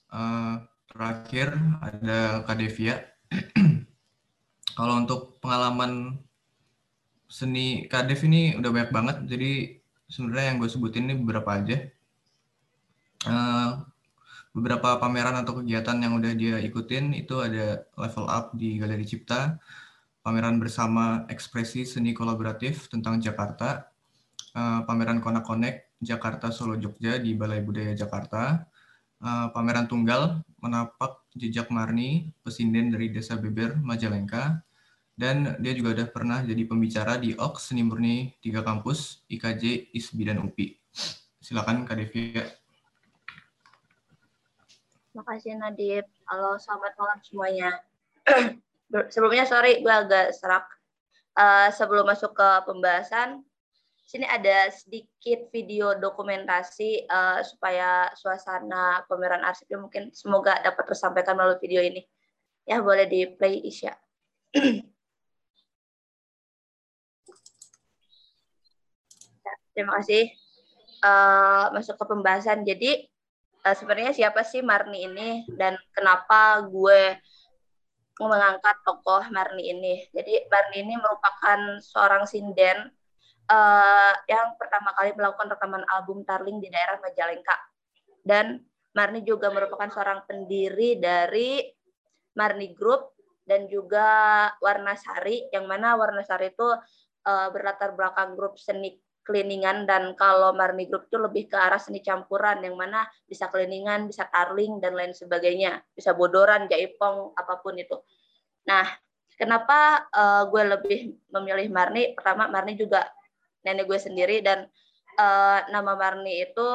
Uh, terakhir ada Kak Devia. [CLEARS THROAT] Kalau untuk pengalaman seni Kak Dev ini udah banyak banget, jadi sebenarnya yang gue sebutin ini beberapa aja. Uh, beberapa pameran atau kegiatan yang udah dia ikutin itu ada level up di Galeri Cipta, pameran bersama ekspresi seni kolaboratif tentang Jakarta, uh, pameran Kona Connect Jakarta Solo Jogja di Balai Budaya Jakarta, uh, pameran tunggal menapak jejak Marni, pesinden dari Desa Beber, Majalengka, dan dia juga udah pernah jadi pembicara di OX Seni Murni tiga kampus, IKJ, ISBI, dan UPI. Silakan Kak Devia. Terima kasih Nadib. Halo, selamat malam semuanya. [CLEARS THROAT] sebelumnya sorry gue agak serak. Uh, sebelum masuk ke pembahasan, sini ada sedikit video dokumentasi uh, supaya suasana pameran arsipnya mungkin semoga dapat tersampaikan melalui video ini. Ya boleh di play Isya. Ya, [CLEARS THROAT] terima kasih. Uh, masuk ke pembahasan. Jadi uh, sebenarnya siapa sih Marni ini dan kenapa gue mengangkat tokoh Marni ini. Jadi Marni ini merupakan seorang sinden uh, yang pertama kali melakukan rekaman album Tarling di daerah Majalengka. Dan Marni juga merupakan seorang pendiri dari Marni Group dan juga Warna Sari, yang mana Warna Sari itu uh, berlatar belakang grup seni cleaningan dan kalau Marni Group itu lebih ke arah seni campuran yang mana bisa cleaningan, bisa tarling dan lain sebagainya, bisa bodoran, jaipong, apa pun itu. Nah, kenapa uh, gue lebih memilih Marni? Pertama, Marni juga nenek gue sendiri dan uh, nama Marni itu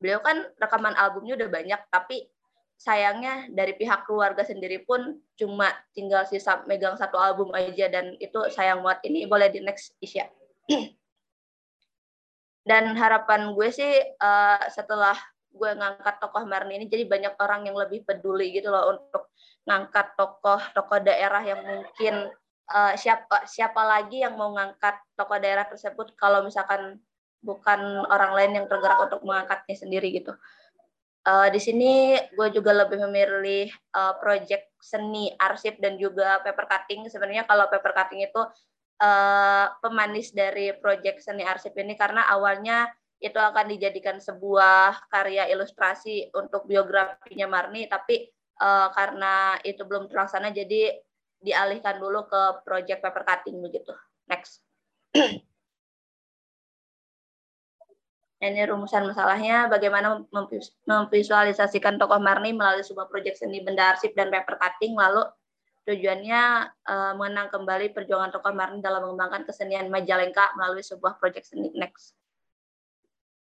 beliau kan rekaman albumnya udah banyak, tapi sayangnya dari pihak keluarga sendiri pun cuma tinggal sisa megang satu album aja dan itu sayang banget. Ini boleh di next Isya. [CLEARS THROAT] dan harapan gue sih uh, setelah gue ngangkat tokoh Marni ini jadi banyak orang yang lebih peduli gitu loh untuk ngangkat tokoh tokoh daerah yang mungkin uh, siapa siapa lagi yang mau ngangkat tokoh daerah tersebut kalau misalkan bukan orang lain yang tergerak untuk mengangkatnya sendiri gitu. Uh, di sini gue juga lebih memilih uh, project seni arsip dan juga paper cutting. Sebenarnya kalau paper cutting itu uh, pemanis dari proyek seni arsip ini karena awalnya itu akan dijadikan sebuah karya ilustrasi untuk biografinya Marni tapi uh, karena itu belum terlaksana jadi dialihkan dulu ke proyek paper cutting begitu. Next. [CLEARS THROAT] Ini rumusan masalahnya bagaimana memvisualisasikan tokoh Marni melalui sebuah proyek seni benda arsip dan paper cutting lalu Tujuannya uh, mengenang kembali perjuangan tokoh Marni dalam mengembangkan kesenian Majalengka melalui sebuah proyek seni Next.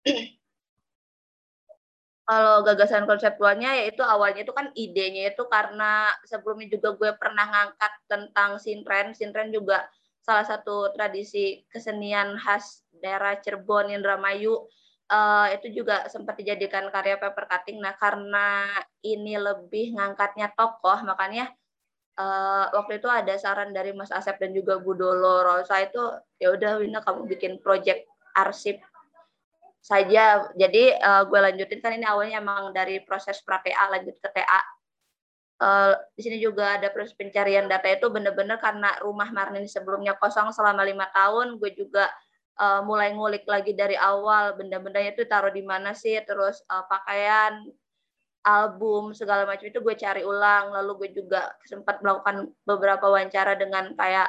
[CLEARS THROAT] Kalau gagasan konseptualnya yaitu awalnya itu kan idenya itu karena sebelumnya juga gue pernah ngangkat tentang sintren. Sintren juga salah satu tradisi kesenian khas daerah Cirebon, Indramayu. Uh, itu juga sempat dijadikan karya paper cutting. Nah, karena ini lebih ngangkatnya tokoh, makanya uh, waktu itu ada saran dari Mas Asep dan juga Bu Dolo Rosa itu ya udah Wina kamu bikin project arsip saja. Jadi uh, gue lanjutin kan ini awalnya emang dari proses pra TA lanjut ke TA. Uh, eh, di sini juga ada proses pencarian data itu bener-bener karena rumah Marnin sebelumnya kosong selama lima tahun. Gue juga uh, mulai ngulik lagi dari awal benda-bendanya itu taruh di mana sih, terus uh, pakaian, album segala macam itu gue cari ulang. Lalu gue juga sempat melakukan beberapa wawancara dengan kayak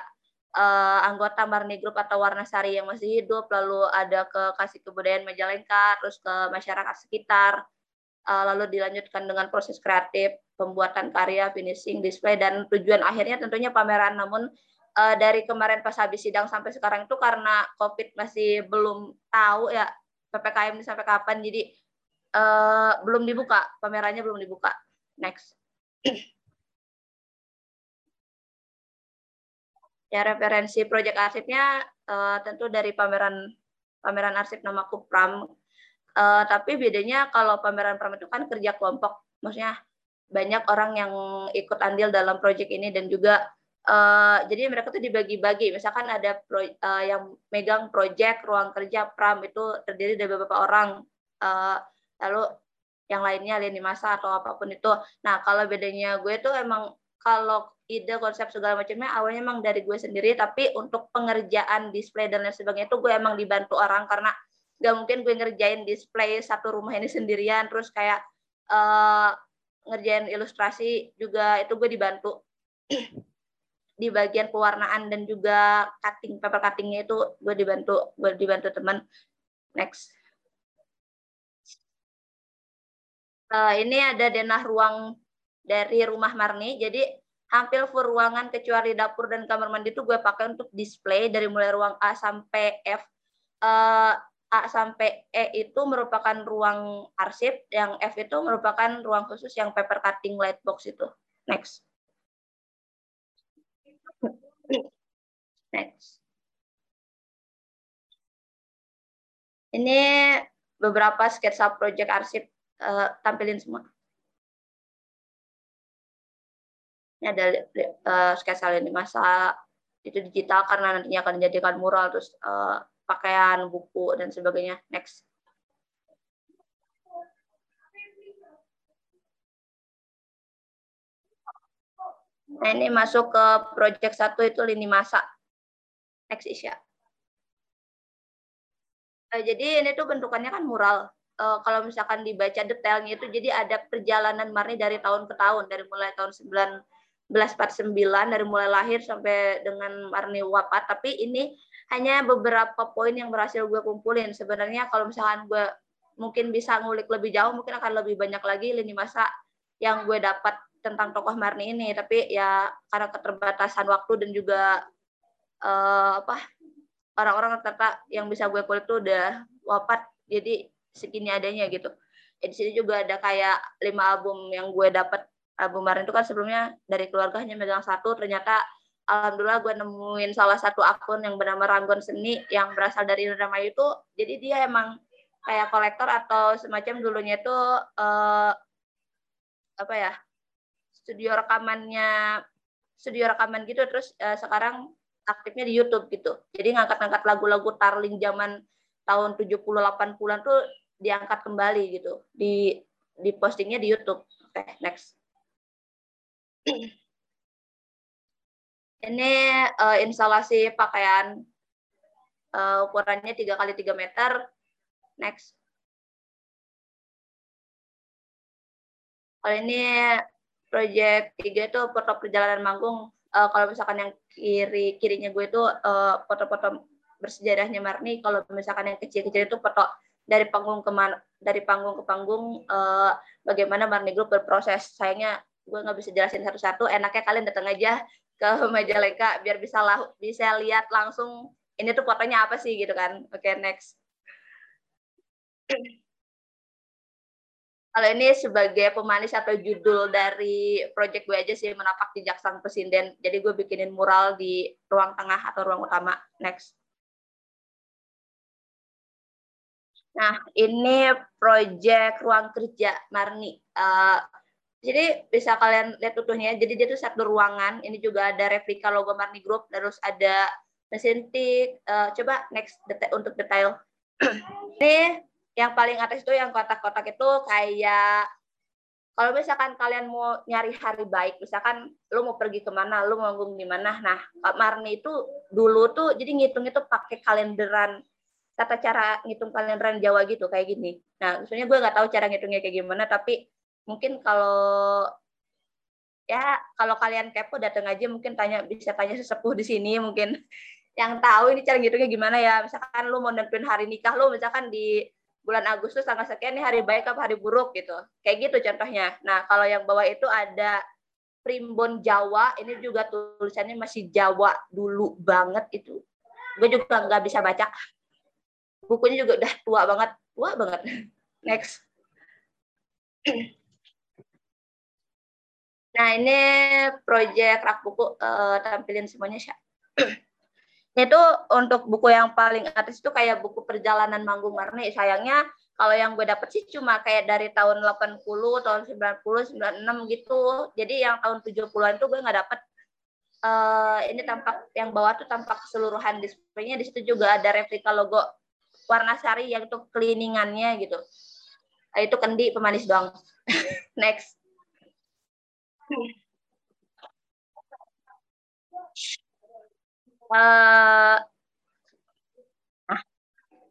uh, anggota Marni Group atau Warna Sari yang masih hidup. Lalu ada ke kasih kebudayaan Majalengka terus ke masyarakat sekitar. Uh, lalu dilanjutkan dengan proses kreatif pembuatan karya finishing display dan tujuan akhirnya tentunya pameran. Namun uh, dari kemarin pas habis sidang sampai sekarang itu karena covid masih belum tahu ya ppkm ini sampai kapan. Jadi uh, belum dibuka, pamerannya belum dibuka. Next. ya referensi proyek arsipnya uh, tentu dari pameran pameran arsip nama Kupram. Uh, tapi bedanya kalau pameran Pram itu kan kerja kelompok, maksudnya banyak orang yang ikut andil dalam proyek ini dan juga uh, jadi mereka tuh dibagi-bagi misalkan ada pro, uh, yang megang project ruang kerja pram itu terdiri dari beberapa orang uh, lalu yang lainnya lini masa atau apa pun itu. Nah kalau bedanya gue tuh emang kalau ide konsep segala macamnya awalnya emang dari gue sendiri tapi untuk pengerjaan display dan lain sebagainya itu gue emang dibantu orang karena gak mungkin gue ngerjain display satu rumah ini sendirian terus kayak uh, ngerjain ilustrasi juga itu gue dibantu. [CLEARS THROAT] Di bagian pewarnaan dan juga cutting paper cuttingnya itu gue dibantu gue dibantu teman next uh, ini ada denah ruang dari rumah Marni jadi hampir full ruangan kecuali dapur dan kamar mandi itu gue pakai untuk display dari mulai ruang A sampai F. Uh, A sampai E itu merupakan ruang arsip, yang F itu merupakan ruang khusus yang paper cutting light box itu. Next. Next. Ini beberapa sketsa project arsip, uh, tampilin semua. ini ada uh, sketsa lini masa itu digital karena nantinya akan dijadikan mural terus uh, pakaian buku dan sebagainya next Nah, ini masuk ke project satu itu lini masa. Next Isya. Uh, jadi ini tuh bentukannya kan mural. Uh, kalau misalkan dibaca detailnya itu jadi ada perjalanan Marni dari tahun ke tahun dari mulai tahun 9 1149 dari mulai lahir sampai dengan Marni wafat. Tapi ini hanya beberapa poin yang berhasil gue kumpulin. Sebenarnya kalau misalkan gue mungkin bisa ngulik lebih jauh mungkin akan lebih banyak lagi lini masa yang gue dapat tentang tokoh Marni ini. Tapi ya karena keterbatasan waktu dan juga uh, apa orang-orang ternyata yang bisa gue kulik tuh udah wafat. Jadi segini adanya gitu. Ya, di sini juga ada kayak lima album yang gue dapat Abu Marin itu kan sebelumnya dari keluarga hanya megang satu, ternyata alhamdulillah gue nemuin salah satu akun yang bernama Ranggon Seni yang berasal dari Indramayu itu, jadi dia emang kayak kolektor atau semacam dulunya itu uh, apa ya studio rekamannya studio rekaman gitu terus uh, sekarang aktifnya di YouTube gitu. Jadi ngangkat-ngangkat lagu-lagu Tarling zaman tahun 70 80-an tuh diangkat kembali gitu. Di di postingnya di YouTube. Oke, okay, next. Ini uh, instalasi pakaian uh, ukurannya 3 kali 3 meter. Next. Kalau ini project 3 itu foto perjalanan manggung. Uh, kalau misalkan yang kiri kirinya gue itu foto-foto uh, bersejarahnya Marni. Kalau misalkan yang kecil-kecil itu foto dari panggung ke dari panggung ke panggung uh, bagaimana Marni Group berproses. Sayangnya gue nggak bisa jelasin satu-satu enaknya kalian datang aja ke [LAUGHS] Majalengka biar bisa lah bisa lihat langsung ini tuh fotonya apa sih gitu kan. Oke okay, next. Kalau ini sebagai pemanis atau judul dari project gue aja sih menapak di Jaksang Pesinden jadi gue bikinin mural di ruang tengah atau ruang utama. Next Nah, ini project ruang kerja Marni. Uh, jadi bisa kalian lihat utuhnya. Jadi dia tuh satu ruangan. Ini juga ada replika logo Marni Group. Terus ada mesin tik. Uh, coba next detail, untuk detail. [CLEARS THROAT] ini yang paling atas itu yang kotak-kotak itu kayak kalau misalkan kalian mau nyari hari baik, misalkan lu mau pergi ke mana, lu mau manggung di mana, nah Marni itu dulu tuh jadi ngitung itu pakai kalenderan tata cara ngitung kalenderan Jawa gitu kayak gini. Nah, sebenarnya gue nggak tahu cara ngitungnya kayak gimana, tapi mungkin kalau ya kalau kalian kepo datang aja mungkin tanya bisa tanya sesepuh di sini mungkin [LAUGHS] yang tahu ini cara ngitungnya gimana ya. Misalkan lu mau nentuin hari nikah lu misalkan di bulan Agustus tanggal sekian ini hari baik apa hari buruk gitu. Kayak gitu contohnya. Nah kalau yang bawah itu ada primbon Jawa ini juga tulisannya masih Jawa dulu banget itu. Gue juga nggak bisa baca bukunya juga udah tua banget tua banget next [CLEARS THROAT] Nah, ini proyek rak buku uh, tampilin semuanya, Syah. [CLEARS THROAT] itu untuk buku yang paling atas itu kayak buku perjalanan manggung Marni. Sayangnya kalau yang gue dapet sih cuma kayak dari tahun 80, tahun 90, 96 gitu. Jadi yang tahun 70-an itu gue nggak dapet. uh, ini tampak yang bawah tuh tampak keseluruhan displaynya di situ juga ada replika logo warna sari yang itu cleaningannya gitu. Nah, itu kendi pemanis doang. [LAUGHS] Next. Uh,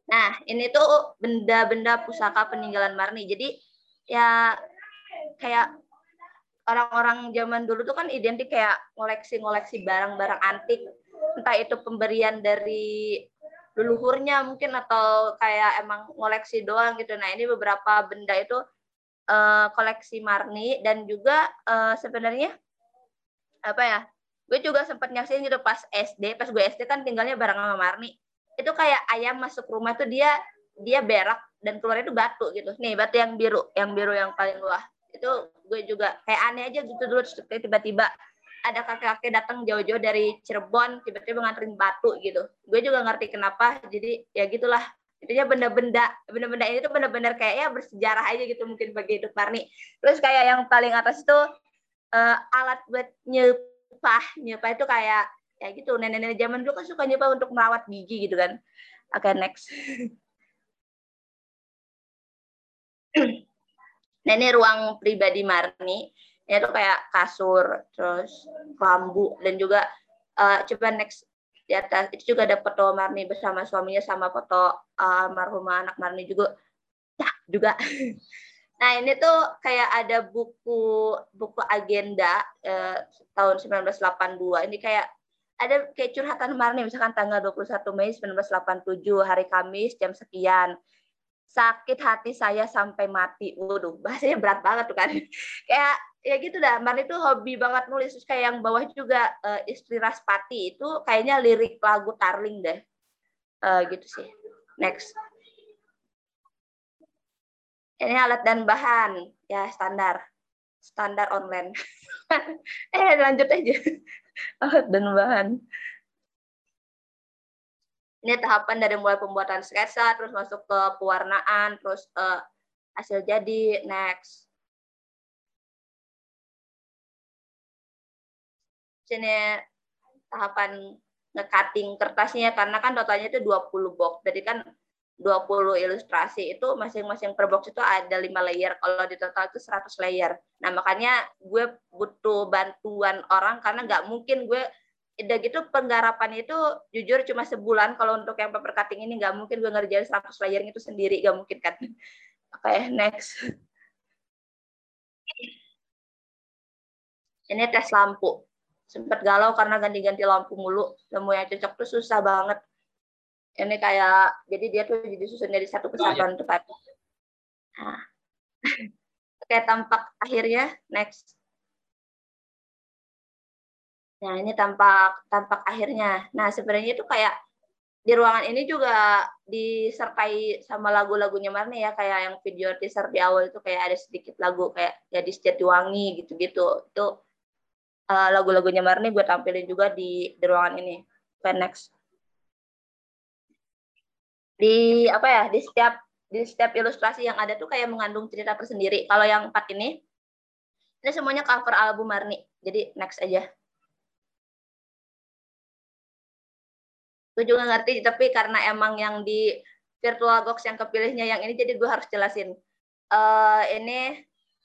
nah ini tuh benda-benda pusaka peninggalan Marni. Jadi ya kayak orang-orang zaman dulu tuh kan identik kayak ngoleksi-ngoleksi barang-barang antik. Entah itu pemberian dari leluhurnya mungkin atau kayak emang ngoleksi doang gitu. Nah ini beberapa benda itu uh, koleksi Marni dan juga uh, sebenarnya apa ya gue juga sempat nyaksin gitu pas SD pas gue SD kan tinggalnya bareng sama Marni. Itu kayak ayam masuk rumah tuh dia dia berak dan keluar itu batu gitu. Nih batu yang biru yang biru yang paling luas itu gue juga kayak aneh aja gitu dulu tiba-tiba ada kakek-kakek datang jauh-jauh dari Cirebon tiba-tiba nganterin batu gitu. Gue juga ngerti kenapa jadi ya gitulah. Intinya benda-benda benda-benda ini tuh benar-benar kayak ya bersejarah aja gitu mungkin bagi hidup Marni. Terus kayak yang paling atas itu uh, alat buat nyepah. Nyepah itu kayak ya gitu. Nenek-nenek zaman dulu kan suka nyepah untuk merawat gigi gitu kan. Oke okay, next. [CLEARS THROAT] Nah ini ruang pribadi Marni, ini tuh kayak kasur, terus lambu, dan juga uh, coba next di atas itu juga ada foto Marni bersama suaminya sama foto uh, anak Marni juga, ya juga. [LAUGHS] Nah ini tuh kayak ada buku buku agenda eh, tahun 1982. Ini kayak ada kayak curhatan Marni misalkan tanggal 21 Mei 1987 hari Kamis jam sekian sakit hati saya sampai mati. Waduh, bahasanya berat banget tuh kan. [LAUGHS] kayak ya gitu dah. Marni tuh hobi banget nulis. Terus kayak yang bawah juga uh, istri Raspati itu kayaknya lirik lagu Tarling deh. Uh, gitu sih. Next. Ini alat dan bahan ya standar. Standar online. [LAUGHS] eh lanjut aja. [LAUGHS] alat dan bahan ini tahapan dari mulai pembuatan sketsa, terus masuk ke pewarnaan, terus uh, hasil jadi, next. Sini tahapan nge-cutting kertasnya, karena kan totalnya itu 20 box. Jadi kan 20 ilustrasi itu masing-masing per box itu ada 5 layer. Kalau di total itu 100 layer. Nah makanya gue butuh bantuan orang karena nggak mungkin gue udah gitu penggarapan itu jujur cuma sebulan kalau untuk yang paper cutting ini nggak mungkin gue ngerjain 100 layering itu sendiri nggak mungkin kan [LAUGHS] oke okay, next ini tes lampu sempat galau karena ganti-ganti lampu mulu. Nemu yang cocok tuh susah banget. Ini kayak jadi dia tuh jadi susun dari satu kesatuan tepat nah. oke tampak akhirnya. Next. Nah, ini tampak tampak akhirnya. Nah, sebenarnya itu kayak di ruangan ini juga disertai sama lagu-lagunya Marni ya, kayak yang video teaser di awal itu kayak ada sedikit lagu kayak ya di Jatiwangi gitu-gitu. Itu uh, lagu-lagunya Marni gue tampilin juga di, di ruangan ini. Next. Di apa ya? Di setiap di setiap ilustrasi yang ada tuh kayak mengandung cerita tersendiri. Kalau yang empat ini, ini semuanya cover album Marni. Jadi next aja. gue juga ngerti tapi karena emang yang di virtual box yang kepilihnya yang ini jadi gue harus jelasin uh, ini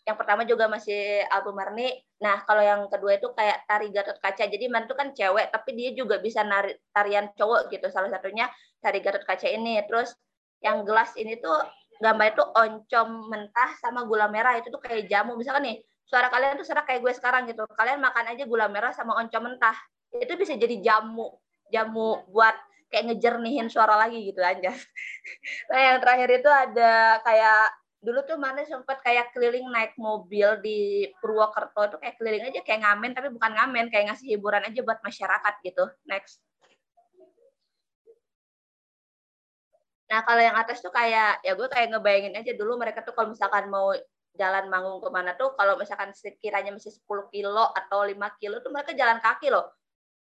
yang pertama juga masih album Marni nah kalau yang kedua itu kayak tari Gatot Kaca. Jadi Man itu kan cewek tapi dia juga bisa nari tarian cowok gitu. Salah satunya tari Gatot Kaca ini. Terus yang gelas ini tuh gambar itu oncom mentah sama gula merah. Itu tuh kayak jamu. Misalkan nih suara kalian tuh serak kayak gue sekarang gitu. Kalian makan aja gula merah sama oncom mentah. Itu bisa jadi jamu jamu buat kayak ngejernihin suara lagi gitu aja. [LAUGHS] Nah yang terakhir itu ada kayak dulu tuh mana sempat kayak keliling naik mobil di Purwokerto itu kayak keliling aja kayak ngamen tapi bukan ngamen kayak ngasih hiburan aja buat masyarakat gitu. Next. Nah kalau yang atas tuh kayak ya gue kayak ngebayangin aja dulu mereka tuh kalau misalkan mau jalan manggung ke mana tuh kalau misalkan sekiranya masih 10 kilo atau 5 kilo tuh mereka jalan kaki loh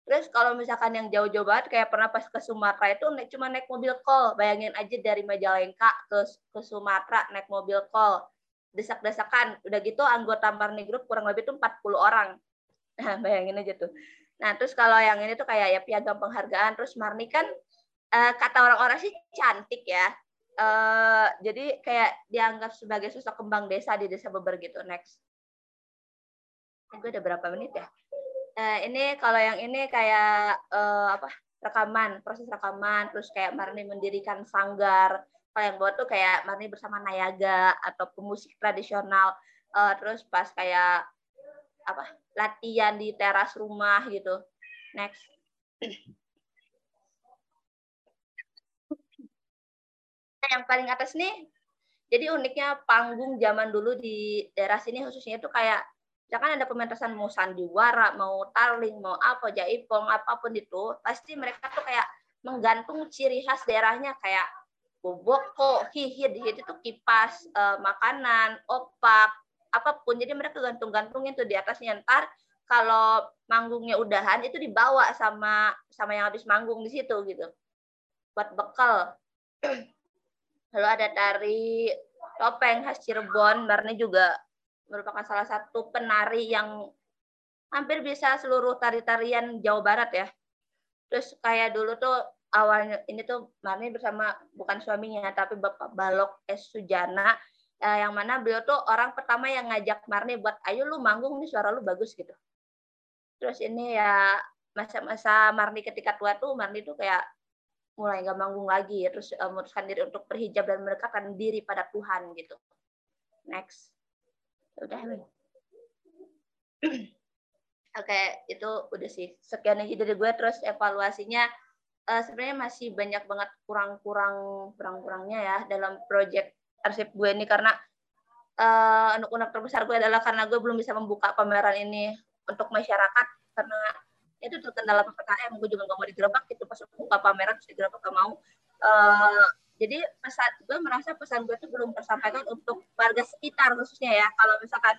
Terus kalau misalkan yang jauh-jauh banget kayak pernah pas ke Sumatera itu naik cuma naik mobil call. Bayangin aja dari Majalengka ke ke Sumatera naik mobil call. Desak-desakan. Udah gitu anggota Marni Group kurang lebih tuh 40 orang. [LAUGHS] Nah, bayangin aja tuh. Nah, terus kalau yang ini tuh kayak ya piagam penghargaan. Terus Marni kan uh, kata orang-orang sih cantik ya. Uh, jadi kayak dianggap sebagai sosok kembang desa di desa Beber gitu. Next. Gue udah berapa menit ya? Uh, ini kalau yang ini kayak uh, apa rekaman, proses rekaman, terus kayak Marni mendirikan sanggar. Kalau yang buat tuh kayak Marni bersama Nayaga atau pemusik tradisional. Uh, terus pas kayak apa latihan di teras rumah gitu. Next. Nah, yang paling atas nih, jadi uniknya panggung zaman dulu di daerah sini khususnya itu kayak jangan ada pementasan mau sandiwara, mau taling, mau apa, jaipong, apa pun itu, pasti mereka tuh kayak menggantung ciri khas daerahnya kayak boboko, hihid, hihid itu kipas, eh, makanan, opak, apa pun. Jadi mereka gantung-gantungin tuh di atasnya. Ntar kalau manggungnya udahan itu dibawa sama sama yang habis manggung di situ gitu. Buat bekal. [CLEARS THROAT] Lalu ada tari topeng khas Cirebon. Barni juga merupakan salah satu penari yang hampir bisa seluruh tari-tarian Jawa Barat ya. Terus kayak dulu tuh awalnya ini tuh Marni bersama bukan suaminya tapi Bapak Balok S Sujana uh, yang mana beliau tuh orang pertama yang ngajak Marni buat ayo lu manggung nih suara lu bagus gitu. Terus ini ya masa-masa Marni ketika tua tuh Marni tuh kayak mulai nggak manggung lagi terus uh, memutuskan diri untuk berhijab dan mendekatkan diri pada Tuhan gitu. Next. Udah. [CLEARS THROAT] Oke, okay, itu udah sih. Sekian aja dari gue. Terus evaluasinya uh, sebenarnya masih banyak banget kurang-kurang kurang-kurangnya ya dalam project arsip gue ini. Karena uh, unek-unek terbesar gue adalah karena gue belum bisa membuka pameran ini untuk masyarakat. Karena itu terkendala ppkm gue juga nggak mau digerebek itu pas buka pameran terus digerebek gak mau. Uh, jadi pesan gue merasa pesan gue itu belum tersampaikan untuk warga sekitar khususnya ya. Kalau misalkan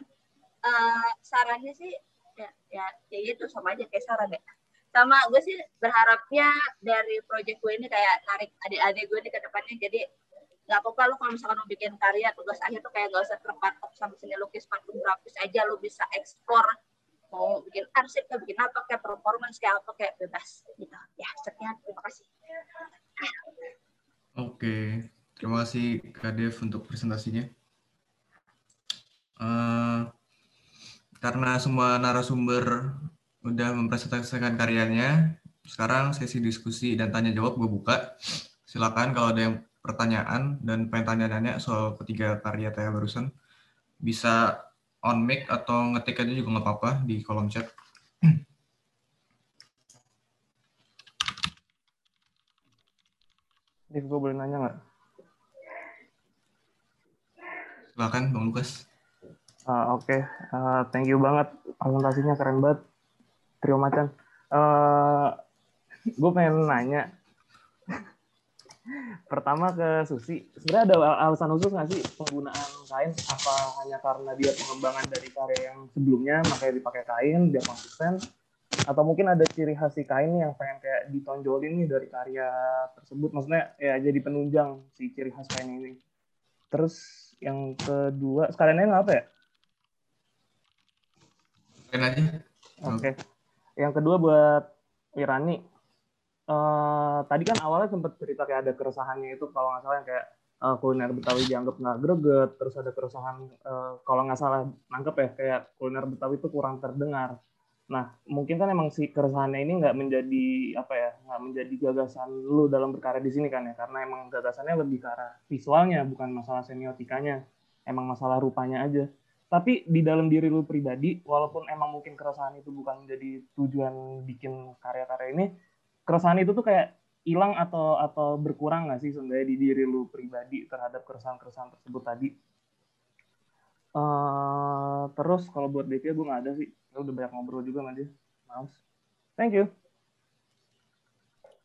uh, sarannya sih ya, ya ya itu sama aja kayak saran ya. Sama gue sih berharapnya dari proyek gue ini kayak tarik adik-adik gue di ke depannya. Jadi nggak apa-apa lu kalau misalkan mau bikin karya tugas akhir tuh kayak nggak usah terpatok sama seni lukis panggung grafis aja. Lu bisa eksplor mau bikin arsip kayak bikin apa kayak performance kayak apa kayak bebas gitu. Ya sekian. Terima kasih oke terima kasih Kak Dev untuk presentasinya uh, karena semua narasumber udah mempresentasikan karyanya sekarang sesi diskusi dan tanya jawab gue buka silakan kalau ada yang pertanyaan dan pengen tanya-tanya soal ketiga karya Taya barusan, bisa on mic atau ngetik aja juga nggak apa-apa di kolom chat. Div, gue boleh nanya nggak? Silakan, Bang Lukas. Uh, Oke, okay. uh, thank you banget. Presentasinya keren banget. Trio macan. Uh, gue pengen nanya, [LAUGHS] pertama ke Susi, sebenarnya ada alasan khusus nggak sih penggunaan kain? Apa hanya karena dia pengembangan dari karya yang sebelumnya makanya dipakai kain dia konsisten? Atau mungkin ada ciri khas si kain yang pengen kayak ditonjolin nih dari karya tersebut? Maksudnya ya jadi penunjang si ciri khas kain ini. Terus yang kedua, sekalian nggak apa ya? Oke. Okay. Yang kedua buat Irani, uh, tadi kan awalnya sempat cerita kayak ada keresahannya itu kalau nggak salah yang kayak uh, kuliner Betawi dianggap nggak greget, terus ada keresahan uh, kalau nggak salah nangkep ya kayak kuliner Betawi itu kurang terdengar. Nah, mungkin kan emang si keresahannya ini nggak menjadi apa ya, nggak menjadi gagasan lu dalam berkarya di sini kan ya, karena emang gagasannya lebih ke arah visualnya, bukan masalah semiotikanya, emang masalah rupanya aja. Tapi di dalam diri lu pribadi, walaupun emang mungkin keresahan itu bukan menjadi tujuan bikin karya-karya ini, keresahan itu tuh kayak hilang atau atau berkurang nggak sih sebenarnya di diri lu pribadi terhadap keresahan-keresahan tersebut tadi? Uh, terus kalau buat Devia gue nggak ada sih, ya udah banyak ngobrol juga sama dia. Maaf. Thank you.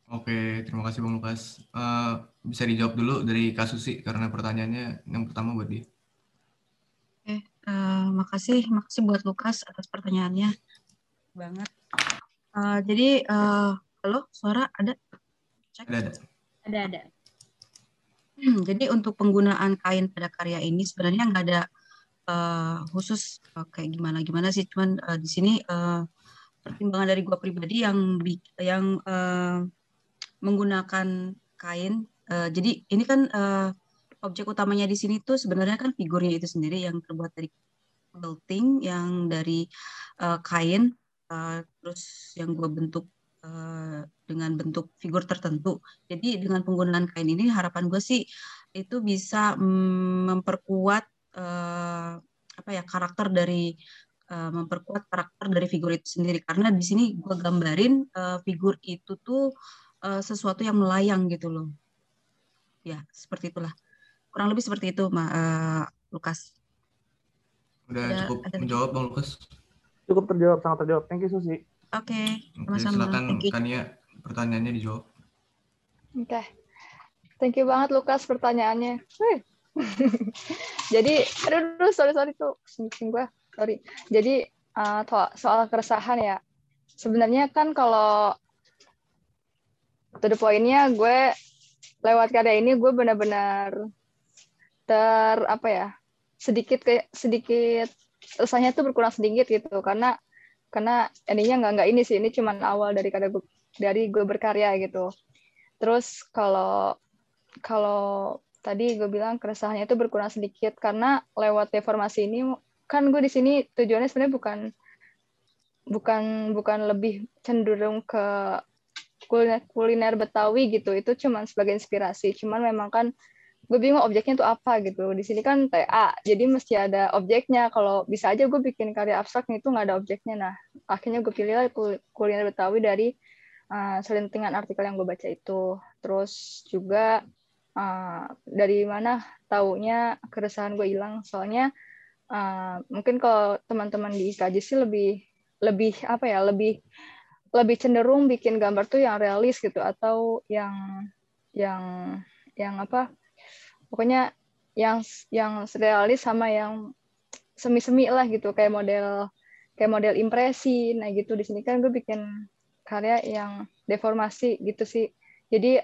Oke, terima kasih Bang Lukas. Uh, bisa dijawab dulu dari Kasusi karena pertanyaannya yang pertama buat dia. Oke, uh, makasih, makasih buat Lukas atas pertanyaannya. Banget. Uh, jadi uh, Halo, suara ada? Cek. Ada, ada. Ada, ada. Hmm, jadi untuk penggunaan kain pada karya ini sebenarnya nggak ada uh, khusus uh, kayak gimana gimana sih, cuman uh, di sini uh, pertimbangan dari gue pribadi yang yang uh, menggunakan kain. Uh, jadi ini kan uh, objek utamanya di sini tuh sebenarnya kan figurnya itu sendiri yang terbuat dari quilting yang dari uh, kain uh, terus yang gue bentuk uh, dengan bentuk figur tertentu. Jadi dengan penggunaan kain ini harapan gue sih itu bisa mm, memperkuat uh, apa ya karakter dari uh, memperkuat karakter dari figur itu sendiri. Karena di sini gue gambarin uh, figur itu tuh uh, sesuatu yang melayang gitu loh. Ya seperti itulah. Kurang lebih seperti itu ma uh, Lukas. Udah ada, cukup ada menjawab bang Lukas? Cukup terjawab sangat terjawab. Thank you Susi. Oke okay, sama-sama. silakan Kania pertanyaannya dijawab. Oke. Okay. thank you banget Lukas pertanyaannya [LAUGHS] jadi aduh, sorry sorry tuh sing gue sorry. Jadi uh, soal keresahan ya. Sebenarnya kan kalau to the point-nya gue lewat karya ini gue benar-benar ter apa ya sedikit kayak sedikit rasanya tuh berkurang sedikit gitu. Karena karena ininya nggak nggak ini sih ini cuma awal dari karya gue dari gue berkarya gitu. Terus kalau kalau tadi gue bilang keresahannya itu berkurang sedikit karena lewat deformasi ini kan gue di sini tujuannya sebenarnya bukan bukan bukan lebih cenderung ke kuliner, kuliner Betawi gitu. Itu cuman sebagai inspirasi. Cuman memang kan gue bingung objeknya itu apa gitu. Di sini kan TA jadi mesti ada objeknya. Kalau bisa aja gue bikin karya abstrak itu nggak ada objeknya. Nah akhirnya gue pilih kuliner Betawi dari uh, selentingan artikel yang gue baca itu. Terus juga uh, dari mana taunya keresahan gue hilang. Soalnya uh, mungkin kalau teman-teman di IKJ sih lebih lebih apa ya lebih lebih cenderung bikin gambar tuh yang realis gitu atau yang yang yang apa pokoknya yang yang realis sama yang semi-semi lah gitu kayak model kayak model impresi. Nah gitu di sini kan gue bikin karya yang deformasi gitu sih. Jadi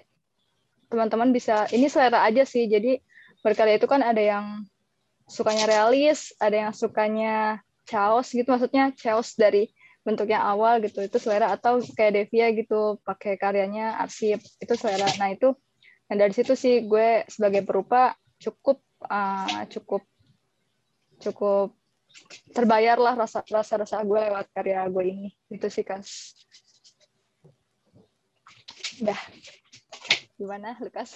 teman-teman bisa ini selera aja sih. Jadi berkarya itu kan ada yang sukanya realis, ada yang sukanya chaos gitu, maksudnya chaos dari bentuk yang awal gitu, itu selera. Atau kayak Devia gitu, pakai karyanya arsip, itu selera. Nah itu, dan dari situ sih gue sebagai perupa cukup uh, cukup cukup terbayar lah rasa rasa rasa gue lewat karya gue ini. Itu sih kas. Udah gimana Lukas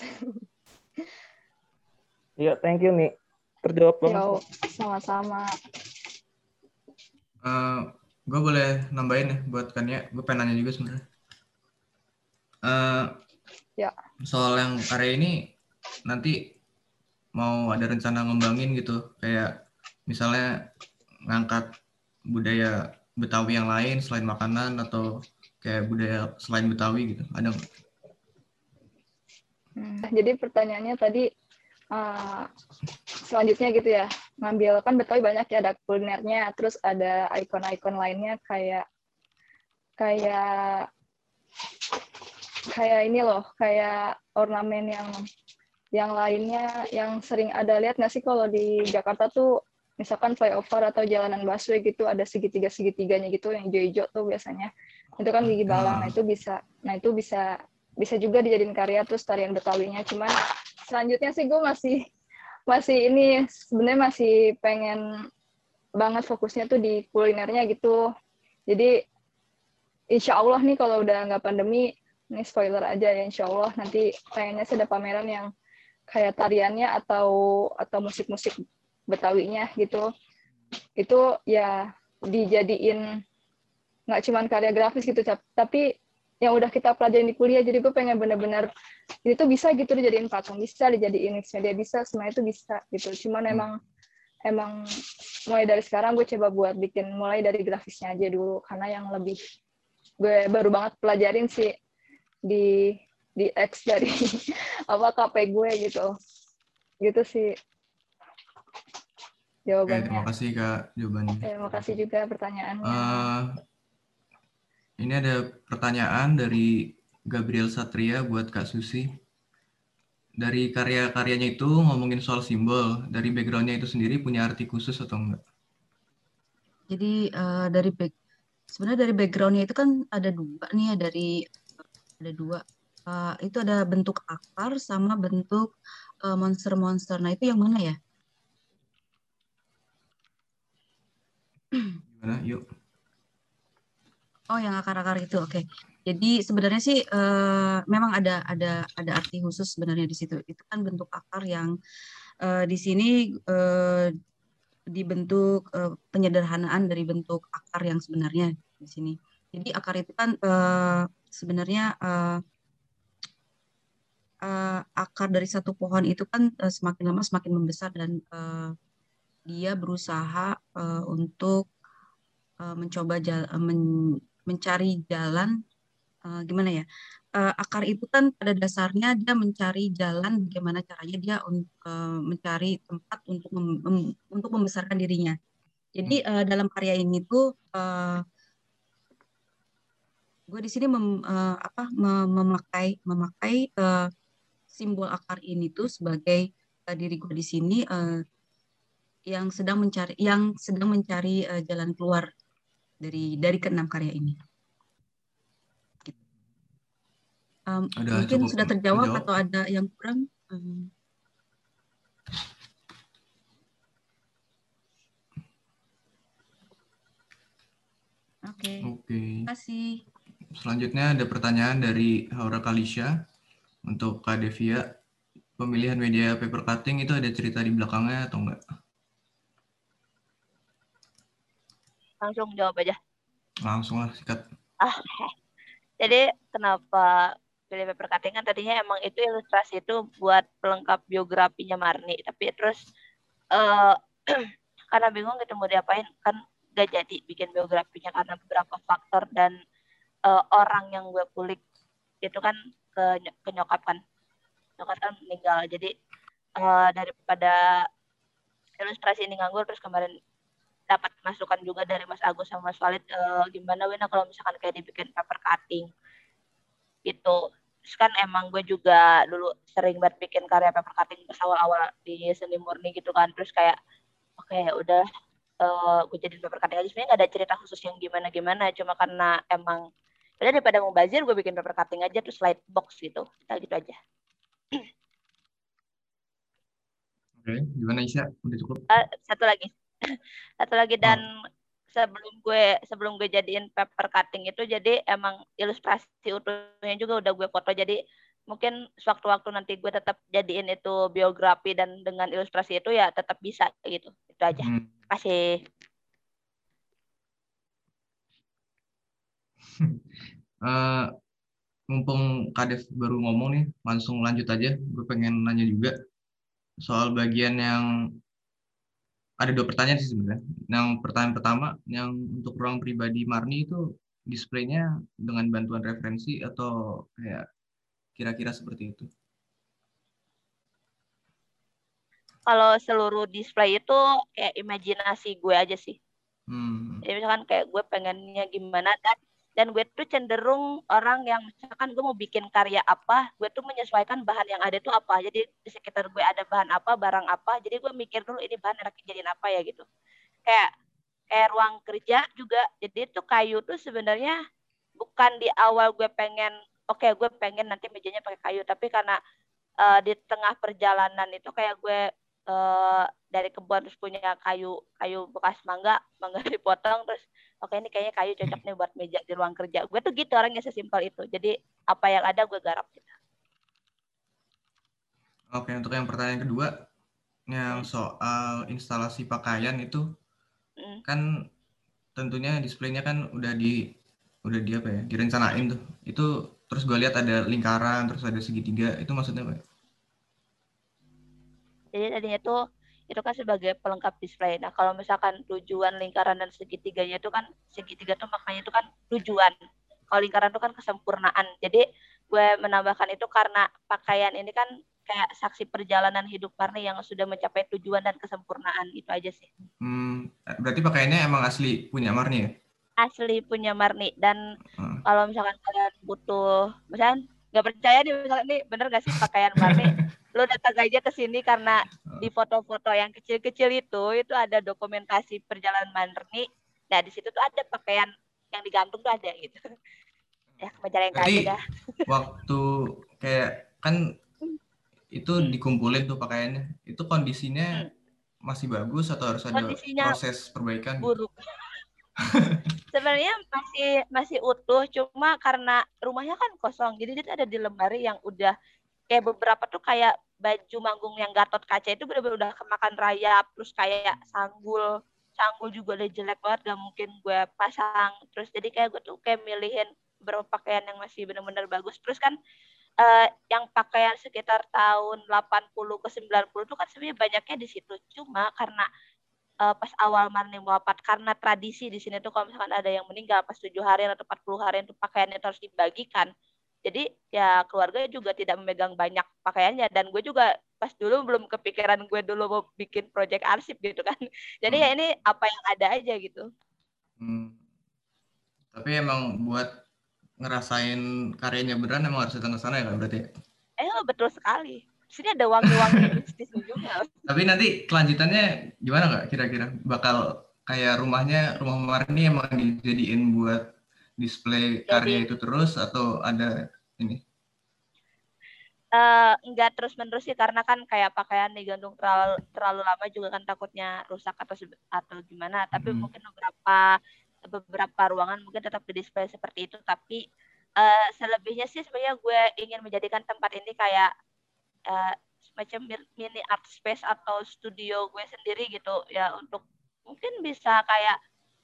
Iya, [LAUGHS] thank you nih terjawab banget. Yo, sama-sama. Uh, gue boleh nambahin ya buat kan ya, gue pengen nanya juga sebenarnya. Uh, ya. Soal yang karya ini nanti mau ada rencana ngembangin gitu, kayak misalnya ngangkat budaya Betawi yang lain selain makanan atau kayak budaya selain Betawi gitu, ada nggak? Hmm, jadi pertanyaannya tadi uh, selanjutnya gitu ya ngambil kan Betawi banyak ya ada kulinernya terus ada ikon-ikon lainnya kayak kayak kayak ini loh kayak ornamen yang yang lainnya yang sering ada. Lihat nggak sih kalau di Jakarta tuh misalkan flyover atau jalanan busway gitu ada segitiga segitiganya gitu yang hijau-hijau tuh biasanya. Itu kan gigi balang nah itu bisa nah itu bisa bisa juga dijadiin karya terus tarian betawinya. Cuman selanjutnya sih gue masih masih ini sebenarnya masih pengen banget fokusnya tuh di kulinernya gitu. Jadi insya Allah nih kalau udah nggak pandemi ini spoiler aja ya insya Allah nanti pengennya sih ada pameran yang kayak tariannya atau atau musik-musik betawinya gitu. Itu ya dijadiin nggak cuman karya grafis gitu tapi yang udah kita pelajarin di kuliah jadi gue pengen bener-bener ini tuh bisa gitu dijadiin patung bisa dijadiin mix media bisa semua itu bisa gitu cuman hmm. emang emang mulai dari sekarang gue coba buat bikin mulai dari grafisnya aja dulu karena yang lebih gue baru banget pelajarin sih di di X dari [LAUGHS] apa KP gue gitu gitu sih jawabannya. Oke, terima kasih kak jawabannya. Terima kasih juga pertanyaannya. Uh, ini ada pertanyaan dari Gabriel Satria buat Kak Susi. Dari karya-karyanya itu ngomongin soal simbol, dari backgroundnya itu sendiri punya arti khusus atau enggak? Jadi uh, dari back, sebenarnya dari backgroundnya itu kan ada dua nih ya dari ada dua uh, itu ada bentuk akar sama bentuk uh, monster-monster. Nah itu yang mana ya? Gimana? Yuk. Oh, yang akar-akar itu, oke. Okay. Jadi sebenarnya sih uh, memang ada ada ada arti khusus sebenarnya di situ. Itu kan bentuk akar yang uh, di sini uh, dibentuk uh, penyederhanaan dari bentuk akar yang sebenarnya di sini. Jadi akar itu kan uh, sebenarnya uh, uh, akar dari satu pohon itu kan uh, semakin lama semakin membesar dan uh, dia berusaha uh, untuk mencoba jala, men, mencari jalan uh, gimana ya uh, akar itu kan pada dasarnya dia mencari jalan bagaimana caranya dia uh, mencari tempat untuk mem, mem, untuk membesarkan dirinya. Jadi uh, dalam karya ini tuh uh, gue di sini mem, uh, apa mem, memakai memakai uh, simbol akar ini tuh sebagai uh, diri gue di sini uh, yang sedang mencari yang sedang mencari uh, jalan keluar dari dari keenam karya ini. Um, mungkin sudah terjawab menjawab. atau ada yang kurang? Um, Oke. Okay. Oke. Okay. Terima kasih. Selanjutnya ada pertanyaan dari Haura Kalisha untuk Kak Devia. Pemilihan media paper cutting itu ada cerita di belakangnya atau enggak? Langsung jawab aja. Langsung lah, sikat. Ah, jadi kenapa pilih paper cutting? Kan tadinya emang itu ilustrasi itu buat pelengkap biografinya Marni. Tapi terus uh, [CLEARS THROAT] karena bingung gitu mau diapain kan gak jadi bikin biografinya karena beberapa faktor dan uh, orang yang gue kulik itu kan ke, ke nyokap kan. Nyokap kan meninggal. Jadi uh, daripada ilustrasi ini nganggur terus kemarin dapat masukan juga dari Mas Agus sama Mas Walid uh, gimana Wina kalau misalkan kayak dibikin paper cutting? Gitu. Terus kan emang gue juga dulu sering banget bikin karya paper cutting pas awal-awal di seni murni gitu kan. Terus kayak oke okay, udah uh, gue jadi paper cutting aja. Sebenarnya gak ada cerita khusus yang gimana-gimana. Cuma karena emang udah daripada mau bazir gue bikin paper cutting aja terus slide box gitu. Kita gitu aja. Oke okay, gimana Isya udah cukup? Uh, satu lagi satu lagi dan oh sebelum gue sebelum gue jadiin paper cutting itu jadi emang ilustrasi utuhnya juga udah gue foto. Jadi mungkin sewaktu-waktu nanti gue tetap jadiin itu biografi dan dengan ilustrasi itu ya tetap bisa gitu. Itu aja. Hmm. kasih uh, [LAUGHS] mumpung Kadef baru ngomong nih langsung lanjut aja. Gue pengen nanya juga soal bagian yang ada dua pertanyaan sih sebenarnya. Yang pertanyaan pertama, yang untuk ruang pribadi Marni itu displaynya dengan bantuan referensi atau kayak kira-kira seperti itu? Kalau seluruh display itu kayak imajinasi gue aja sih. Hmm. Jadi misalkan kayak gue pengennya gimana dan dan gue tuh cenderung orang yang misalkan gue mau bikin karya apa gue tuh menyesuaikan bahan yang ada tuh apa. Jadi di sekitar gue ada bahan apa barang apa jadi gue mikir dulu ini bahan enak jadiin apa ya gitu. Kayak kayak ruang kerja juga. Jadi tuh kayu tuh sebenarnya bukan di awal gue pengen oke okay, gue pengen nanti mejanya pakai kayu tapi karena uh, di tengah perjalanan itu kayak gue uh, dari kebun terus punya kayu kayu bekas mangga mangga [LAUGHS] dipotong terus oke ini kayaknya kayu cocok nih buat meja di ruang kerja. Gue tuh gitu orangnya sesimpel itu. Jadi apa yang ada gue garap gitu oke untuk yang pertanyaan kedua yang soal instalasi pakaian itu hmm. kan tentunya displaynya kan udah di udah di apa ya direncanain tuh. Itu terus gue lihat ada lingkaran terus ada segitiga. Itu maksudnya apa? Jadi tadinya tuh itu kan sebagai pelengkap display. Nah, kalau misalkan tujuan lingkaran dan segitiganya itu kan segitiga tuh makanya itu kan tujuan. Kalau lingkaran itu kan kesempurnaan. Jadi gue menambahkan itu karena pakaian ini kan kayak saksi perjalanan hidup Marni yang sudah mencapai tujuan dan kesempurnaan itu aja sih. Hmm, berarti pakaiannya emang asli punya Marni ya? Asli punya Marni dan hmm. kalau misalkan kalian butuh, misalkan nggak percaya nih misalnya ini bener gak sih pakaian Marni lo [LAUGHS] datang aja ke sini karena di foto-foto yang kecil-kecil itu itu ada dokumentasi perjalanan Marni nah di situ tuh ada pakaian yang digantung tuh ada gitu. Ya yang aja dah [LAUGHS] waktu kayak kan itu hmm. dikumpulin tuh pakaiannya. Itu kondisinya hmm. masih bagus atau harus ada kondisinya proses perbaikan? buruk sebenarnya masih masih utuh cuma karena rumahnya kan kosong jadi dia ada di lemari yang udah kayak beberapa tuh kayak baju manggung yang gatot kaca itu benar-benar udah kemakan rayap terus kayak sanggul sanggul juga udah jelek banget gak mungkin gue pasang. Terus jadi kayak gue tuh kayak milihin beberapa pakaian yang masih benar-benar bagus. Terus kan uh, yang pakaian sekitar tahun 80 ke 90 itu kan sebenarnya banyaknya di situ. Cuma karena uh, pas awal Marni wafat karena tradisi di sini tuh kalau misalkan ada yang meninggal pas tujuh hari atau 40 hari itu pakaiannya harus dibagikan. Jadi ya keluarga juga tidak memegang banyak pakaiannya. Dan gue juga pas dulu belum kepikiran gue dulu mau bikin project arsip gitu kan. [LAUGHS] Jadi ya hmm. ya ini apa yang ada aja gitu. Hmm. tapi emang buat ngerasain karyanya beneran emang harus datang ke sana ya berarti eh betul sekali sini ada wangi-wangi mistis juga tapi nanti kelanjutannya gimana nggak kira-kira bakal kayak rumahnya rumah Marni emang dijadiin buat display karya itu terus atau ada ini? Uh, enggak terus menerus sih karena kan kayak pakaian digantung terlalu terlalu lama juga kan takutnya rusak atau atau gimana tapi hmm. mungkin beberapa beberapa ruangan mungkin tetap di display seperti itu tapi uh, selebihnya sih sebenarnya gue ingin menjadikan tempat ini kayak uh, semacam mini art space atau studio gue sendiri gitu ya untuk mungkin bisa kayak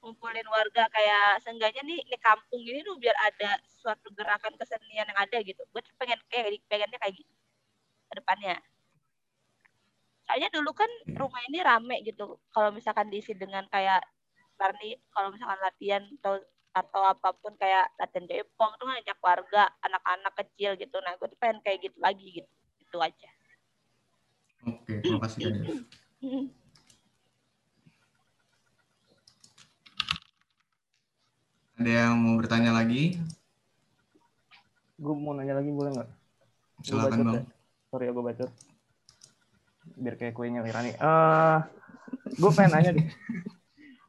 ngumpulin warga kayak seenggaknya nih di kampung ini tuh biar ada suatu gerakan kesenian yang ada gitu. Gue pengen kayak pengennya kayak gitu ke depannya. Soalnya dulu kan rumah ini rame gitu. Kalau misalkan diisi dengan kayak Barney kalau misalkan latihan atau atau apa pun kayak latihan jepong tuh ngajak warga anak-anak kecil gitu. Nah gue tuh pengen kayak gitu lagi gitu itu aja oke terima kasih Ada yang mau bertanya lagi? Gue mau nanya lagi boleh nggak? Silakan bang. Ya. Sorry ya gue baca. Biar kayak kuenya Wirani. Uh, eh, gue pengen nanya deh.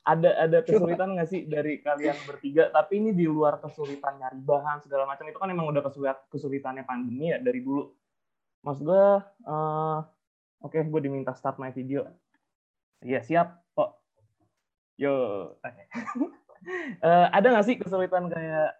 ada ada kesulitan nggak sih dari kalian bertiga? Tapi ini di luar kesulitan nyari bahan segala macam itu kan emang udah kesulit kesulitannya pandemi ya dari dulu. Mas gue, uh, oke okay, gue diminta start my video. Iya siap kok. Yo, okay. [LAUGHS] uh, ada nggak sih kesulitan kayak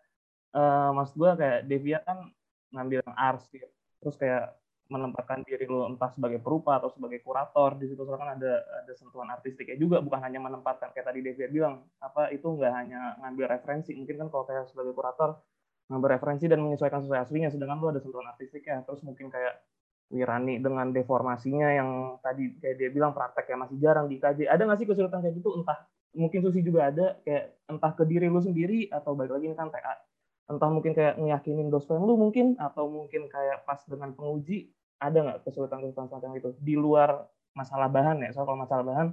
uh, mas gue kayak Devia kan ngambil yang arsip terus kayak menempatkan diri lo entah sebagai perupa atau sebagai kurator di situ kan ada ada sentuhan artistiknya juga bukan hanya menempatkan kayak tadi Devia bilang apa itu nggak hanya ngambil referensi mungkin kan kalau kayak sebagai kurator ngambil referensi dan menyesuaikan sesuai aslinya sedangkan lo ada sentuhan artistiknya. Terus mungkin kayak Wirani dengan deformasinya yang tadi kayak dia bilang prakteknya masih jarang dikaji ada nggak sih kesulitan kayak gitu? Entah mungkin Susi juga ada kayak entah ke diri lu sendiri atau balik lagi ini kan TA entah mungkin kayak ngeyakinin dosen lu mungkin atau mungkin kayak pas dengan penguji ada nggak kesulitan-kesulitan semacam itu? Di luar masalah bahan ya soal masalah bahan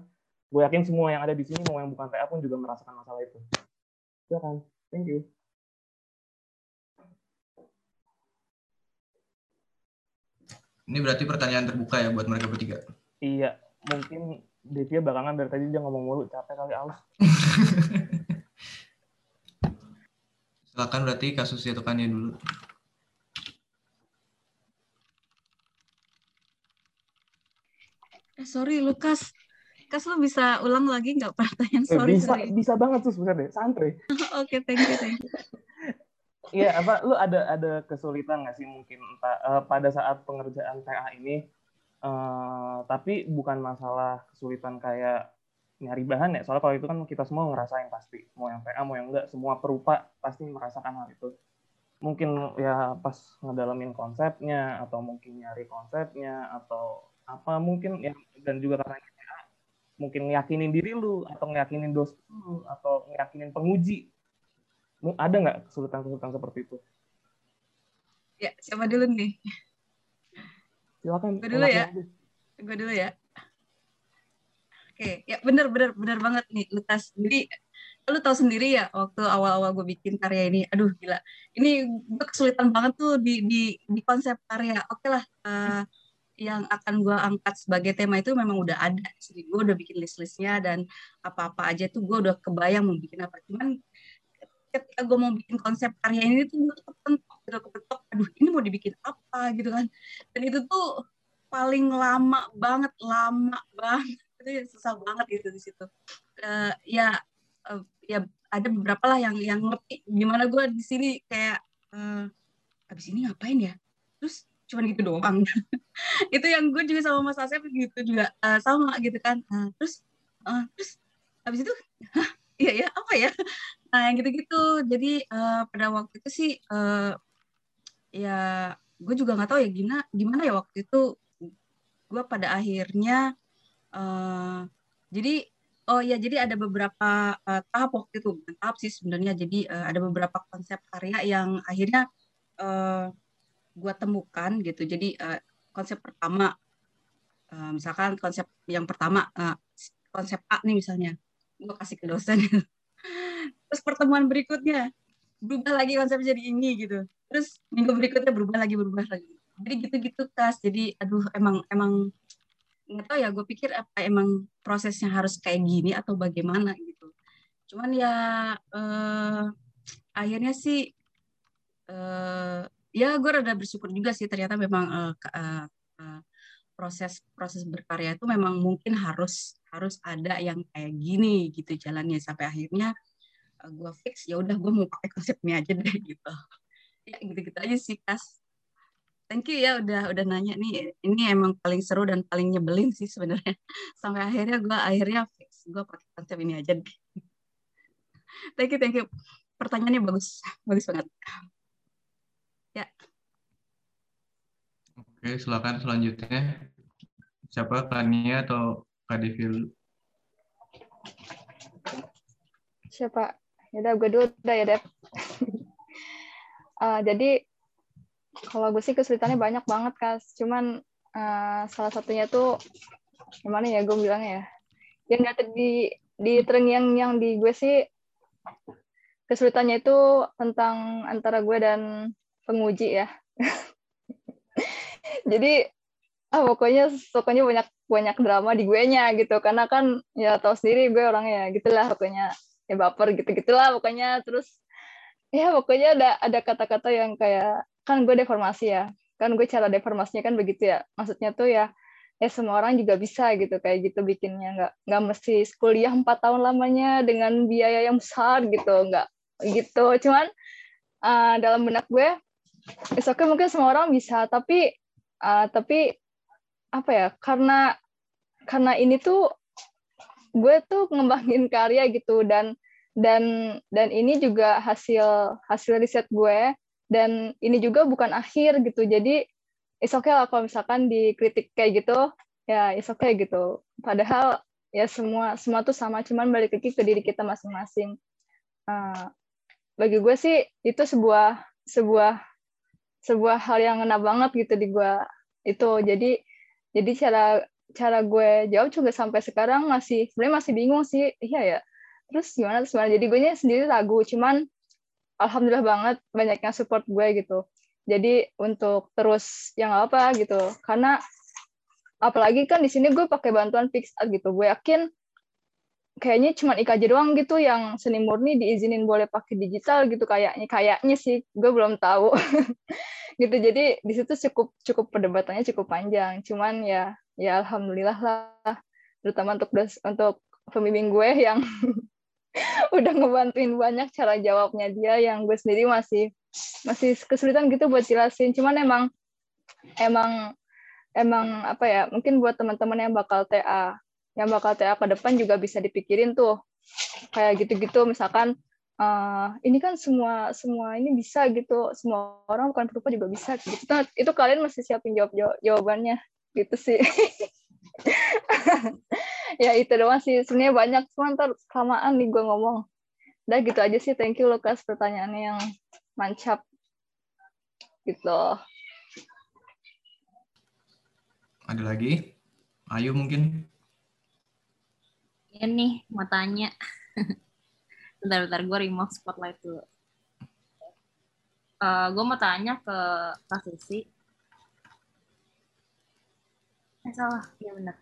gue yakin semua yang ada di sini mau yang bukan TA pun juga merasakan masalah itu. Ya kan? Thank you ini berarti pertanyaan terbuka ya buat mereka bertiga iya mungkin Devia belakangan dari tadi dia ngomong mulu capek kali aus. [LAUGHS] Silakan berarti kasus jatuhkannya dulu. Eh, sorry Lukas, Kas lu bisa ulang lagi nggak pertanyaan? Eh, sorry, bisa, sorry. bisa banget tuh sebenarnya, santri. [LAUGHS] Oke, okay, thank you, thank you. Iya, apa lu ada ada kesulitan nggak sih mungkin entah, uh, pada saat pengerjaan TA ini Uh, tapi bukan masalah kesulitan kayak nyari bahan ya. Soalnya kalau itu kan kita semua ngerasain pasti. Mau yang PA, mau yang enggak, semua perupa pasti merasakan hal itu. Mungkin ya pas ngedalamin konsepnya, atau mungkin nyari konsepnya, atau apa mungkin ya dan juga karena mungkin ngeyakinin diri lu atau ngeyakinin dosen lu atau ngeyakinin penguji ada nggak kesulitan-kesulitan seperti itu? Ya, siapa dulu nih? silakan gue dulu ya. Gue dulu ya. Oke ya benar benar benar banget nih Lukas. Jadi lu tahu sendiri ya waktu awal-awal gue bikin karya ini aduh gila. Ini gue kesulitan banget tuh di di di konsep karya. Oke lah uh, yang akan gue angkat sebagai tema itu memang udah ada jadi gue udah bikin list-listnya dan apa-apa aja tuh gue udah kebayang mau bikin apa. Cuman ketika gue mau bikin konsep karya ini tuh gue kepentok gitu kepentok aduh ini mau dibikin apa? gitu kan. Dan itu tuh paling lama banget lama banget. [LAUGHS] Itu ya susah banget gitu di situ. Uh, ya uh, ya ada beberapa lah yang yang ngerti gimana gue di sini kayak uh, abis ini ngapain ya? Terus cuman gitu doang. [LAUGHS] Itu yang gue juga sama Mas Asep gitu juga uh, sama gitu kan. Uh, terus uh, terus habis itu iya ya apa ya? Nah yang gitu-gitu. Jadi uh, pada waktu itu sih uh, ya gue juga nggak tahu ya gimana gimana ya waktu itu. Gue pada akhirnya uh, jadi oh ya jadi ada beberapa uh, tahap waktu itu. Tahap sih sebenarnya. Jadi uh, ada beberapa konsep karya yang akhirnya uh, gue temukan gitu. Jadi uh, konsep pertama uh, misalkan konsep yang pertama uh, konsep A nih misalnya gue kasih ke dosen. [LAUGHS] Terus pertemuan berikutnya berubah lagi konsep jadi ini gitu. Terus minggu berikutnya berubah lagi berubah lagi. Jadi gitu-gitu kas. Jadi aduh emang emang nggak tahu ya gue pikir apa emang prosesnya harus kayak gini atau bagaimana gitu. Cuman ya eh, akhirnya sih eh, ya gue rada bersyukur juga sih ternyata memang eh, eh, eh, proses proses berkarya itu memang mungkin harus harus ada yang kayak gini gitu jalannya. Sampai akhirnya uh, gue fix ya udah gue mau pakai konsepnya aja deh [LAUGHS] gitu. Ya gitu gitu aja sih kas. Thank you ya udah udah nanya nih. Ini emang paling seru dan paling nyebelin sih sebenarnya. [LAUGHS] Sampai akhirnya gue akhirnya fix gue pakai konsep ini aja deh. [LAUGHS] Thank you thank you. Pertanyaannya bagus bagus banget. Ya Oke, silakan selanjutnya. Siapa Kania atau Kak Devil? Siapa? Ya udah gue dulu udah ya, Dep. uh, [LAUGHS] jadi kalau gue sih kesulitannya banyak banget, Kas. Cuman uh, salah satunya tuh gimana ya gue bilang ya? Yang nggak di di terngiang yang di gue sih kesulitannya itu tentang antara gue dan penguji ya. [LAUGHS] jadi ah pokoknya pokoknya banyak banyak drama di gue nya gitu. Karena kan ya tau sendiri gue orangnya gitulah pokoknya. Ya baper gitu gitulah pokoknya. Terus ya pokoknya ada ada kata-kata yang kayak kan gue deformasi ya. Kan gue cara deformasinya kan begitu ya. Maksudnya tuh ya ya semua orang juga bisa gitu kayak gitu bikinnya. Nggak nggak mesti kuliah empat tahun lamanya dengan biaya yang besar gitu. Nggak gitu. Cuman uh, dalam benak gue it's okay mungkin semua orang bisa. Tapi uh, tapi apa ya karena karena ini tuh gue tuh ngembangin [LAUGHS] karya gitu dan dan dan ini juga hasil hasil riset gue dan ini juga bukan akhir gitu. Jadi it's okay lah kalau misalkan dikritik kayak gitu ya it's okay gitu. Padahal ya semua semua tuh sama cuman balik lagi ke diri kita masing-masing. Uh, bagi gue sih itu sebuah sebuah sebuah hal yang ngena banget gitu di gue itu jadi jadi cara cara gue jawab juga sampai sekarang masih sebenarnya masih bingung sih. Iya ya. Terus gimana terus gimana? Jadi gue sendiri ragu cuman alhamdulillah banget banyak yang support gue gitu. Jadi untuk terus yang apa gitu. Karena apalagi kan di sini gue pakai bantuan Pixar gitu. Gue yakin kayaknya cuma IKJ doang gitu yang seni murni diizinin boleh pakai digital gitu kayaknya kayaknya sih. Gue belum tahu. [LAUGHS] Gitu jadi di situ cukup cukup perdebatannya cukup panjang. Cuman ya ya alhamdulillah lah. Terutama untuk untuk pembimbing gue yang [LAUGHS] udah ngebantuin banyak cara jawabnya dia yang gue sendiri masih masih kesulitan gitu buat jelasin. Cuman emang emang emang apa ya mungkin buat teman-teman yang bakal TA yang bakal TA ke depan juga bisa dipikirin tuh. Kayak gitu-gitu misalkan uh, ini kan semua semua ini bisa gitu. Semua orang bukan perupa juga bisa. Gitu nah, itu kalian mesti siapin jawab jawabannya. Gitu sih. [LAUGHS] Ya itu doang sih. Sebenarnya banyak. Cuma ntar kelamaan nih gue ngomong. Udah gitu aja sih. Thank you Lukas pertanyaannya yang mancap. Gitu. Ada lagi? Ayo mungkin Iya nih, mau tanya. [LAUGHS] Bentar-bentar, gue remove spotlight dulu. Uh, eh, gue mau tanya ke Kak Susi. Eh, salah. Iya benar.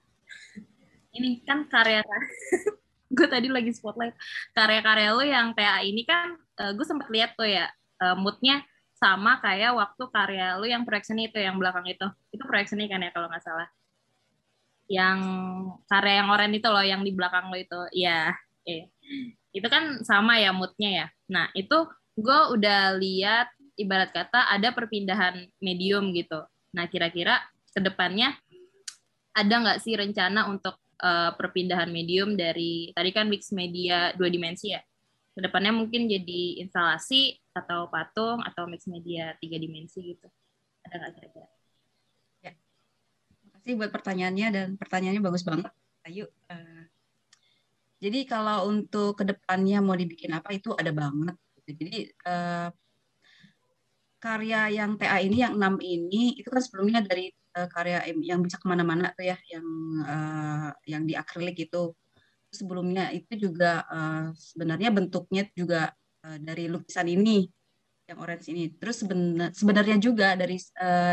[LAUGHS] Ini kan karya [LAUGHS] gue tadi lagi spotlight karya-karya lo yang TA ini kan uh, gue sempat lihat tuh ya uh, moodnya sama kayak waktu karya lo yang proyek seni itu yang belakang itu itu proyek seni kan ya kalau nggak salah yang karya yang oranye itu loh yang di belakang lo itu. Ya eh. itu kan sama ya moodnya ya. Nah itu gue udah lihat ibarat kata ada perpindahan medium gitu. Nah kira-kira ke depannya ada nggak sih rencana untuk uh, perpindahan medium dari tadi kan mix media dua dimensi ya? Ke depannya mungkin jadi instalasi atau patung atau mix media tiga dimensi gitu. Ada nggak kira-kira kasih buat pertanyaannya dan pertanyaannya bagus banget. Ayo uh, jadi kalau untuk ke depannya mau dibikin apa itu ada banget. Jadi uh, karya yang TA ini yang enam ini itu kan sebelumnya dari uh, karya yang bisa ke mana-mana tuh ya yang yang di akrilik itu. Sebelumnya itu juga sebenarnya bentuknya juga dari lukisan ini yang orange ini. Terus sebenar, sebenarnya juga dari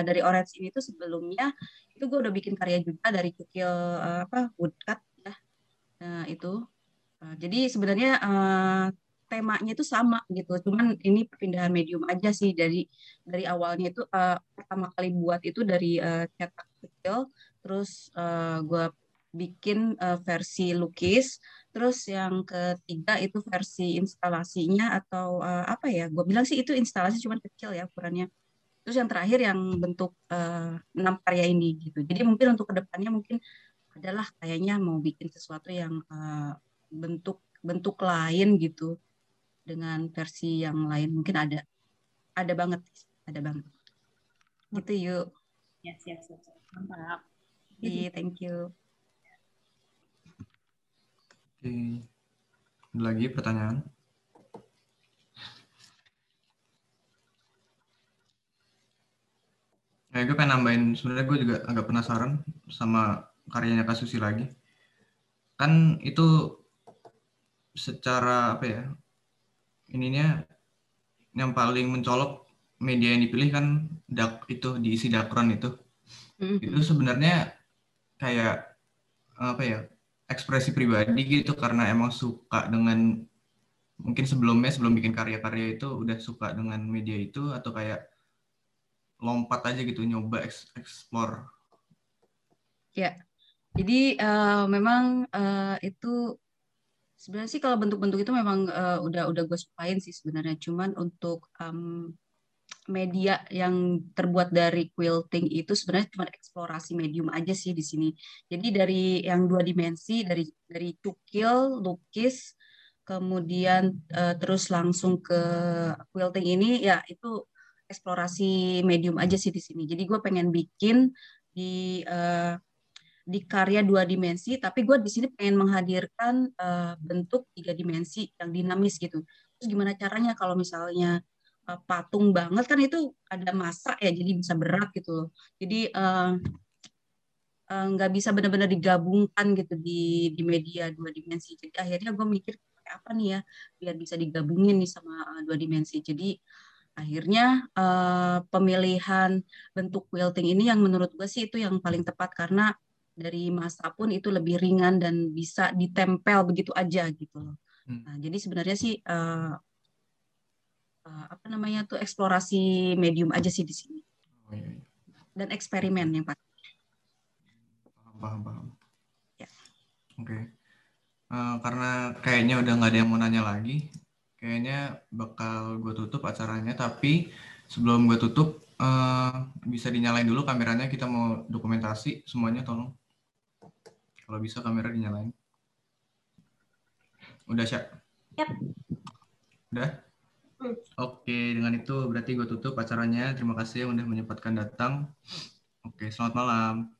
dari orange ini tuh sebelumnya itu gue udah bikin karya juga dari kukil uh, apa woodcut ya. Nah itu. Uh, jadi sebenarnya uh, temanya itu sama gitu. Cuman ini perpindahan medium aja sih. Dari dari awalnya itu uh, pertama kali buat itu dari uh, cetak kecil. Terus uh, gue bikin uh, versi lukis. Terus yang ketiga itu versi instalasinya atau uh, apa ya? Gue bilang sih itu instalasi cuman kecil ya ukurannya terus yang terakhir yang bentuk enam uh, karya ini gitu jadi mungkin untuk ke depannya mungkin adalah kayaknya mau bikin sesuatu yang uh, bentuk bentuk lain gitu dengan versi yang lain mungkin ada ada banget ada banget gitu yuk ya siap siap, siap. mantap Iya, thank you. Oke, ada lagi pertanyaan? Eh, gue pengen nambahin, sebenarnya gue juga agak penasaran sama karyanya Kasusi lagi. Kan itu secara apa ya, ininya yang paling mencolok media yang dipilih kan dak itu diisi dakron itu mm-hmm. itu sebenarnya kayak apa ya ekspresi pribadi gitu karena emang suka dengan mungkin sebelumnya sebelum bikin karya-karya itu udah suka dengan media itu atau kayak lompat aja gitu nyoba explore ya jadi uh, memang uh, itu Sebenarnya sih kalau bentuk-bentuk itu memang uh, udah udah gue sukain sih sebenarnya. Cuman untuk um, media yang terbuat dari quilting itu sebenarnya cuma eksplorasi medium aja sih di sini. Jadi dari yang dua dimensi dari dari cukil, lukis, kemudian uh, terus langsung ke quilting ini ya itu eksplorasi medium aja sih di sini. Jadi gue pengen bikin di uh, di karya dua dimensi, tapi gue di sini pengen menghadirkan uh, bentuk tiga dimensi yang dinamis gitu. Terus gimana caranya kalau misalnya uh, patung banget kan itu ada masa ya, jadi bisa berat gitu. Jadi uh, nggak uh, bisa benar-benar digabungkan gitu di di media dua dimensi. Jadi akhirnya gue mikir apa nih ya biar bisa digabungin nih sama uh, dua dimensi. Jadi akhirnya uh, pemilihan bentuk quilting ini yang menurut gue sih itu yang paling tepat karena dari masa pun itu lebih ringan dan bisa ditempel begitu aja gitu loh. Hmm. Nah, jadi sebenarnya sih uh, uh, apa namanya tuh eksplorasi medium aja sih di sini. Oh, iya, iya. Dan eksperimen yang pasti. Paham, paham, paham. Ya. Oke. Okay. Uh, eh, karena kayaknya udah nggak ada yang mau nanya lagi, kayaknya bakal gue tutup acaranya. Tapi sebelum gue tutup, uh, bisa dinyalain dulu kameranya. Kita mau dokumentasi semuanya, tolong. Kalau bisa kamera dinyalain. Udah, Syak? Yap. Udah? Hmm. Oke, dengan itu berarti gue tutup acaranya. Terima kasih yang udah menyempatkan datang. Oke, selamat malam.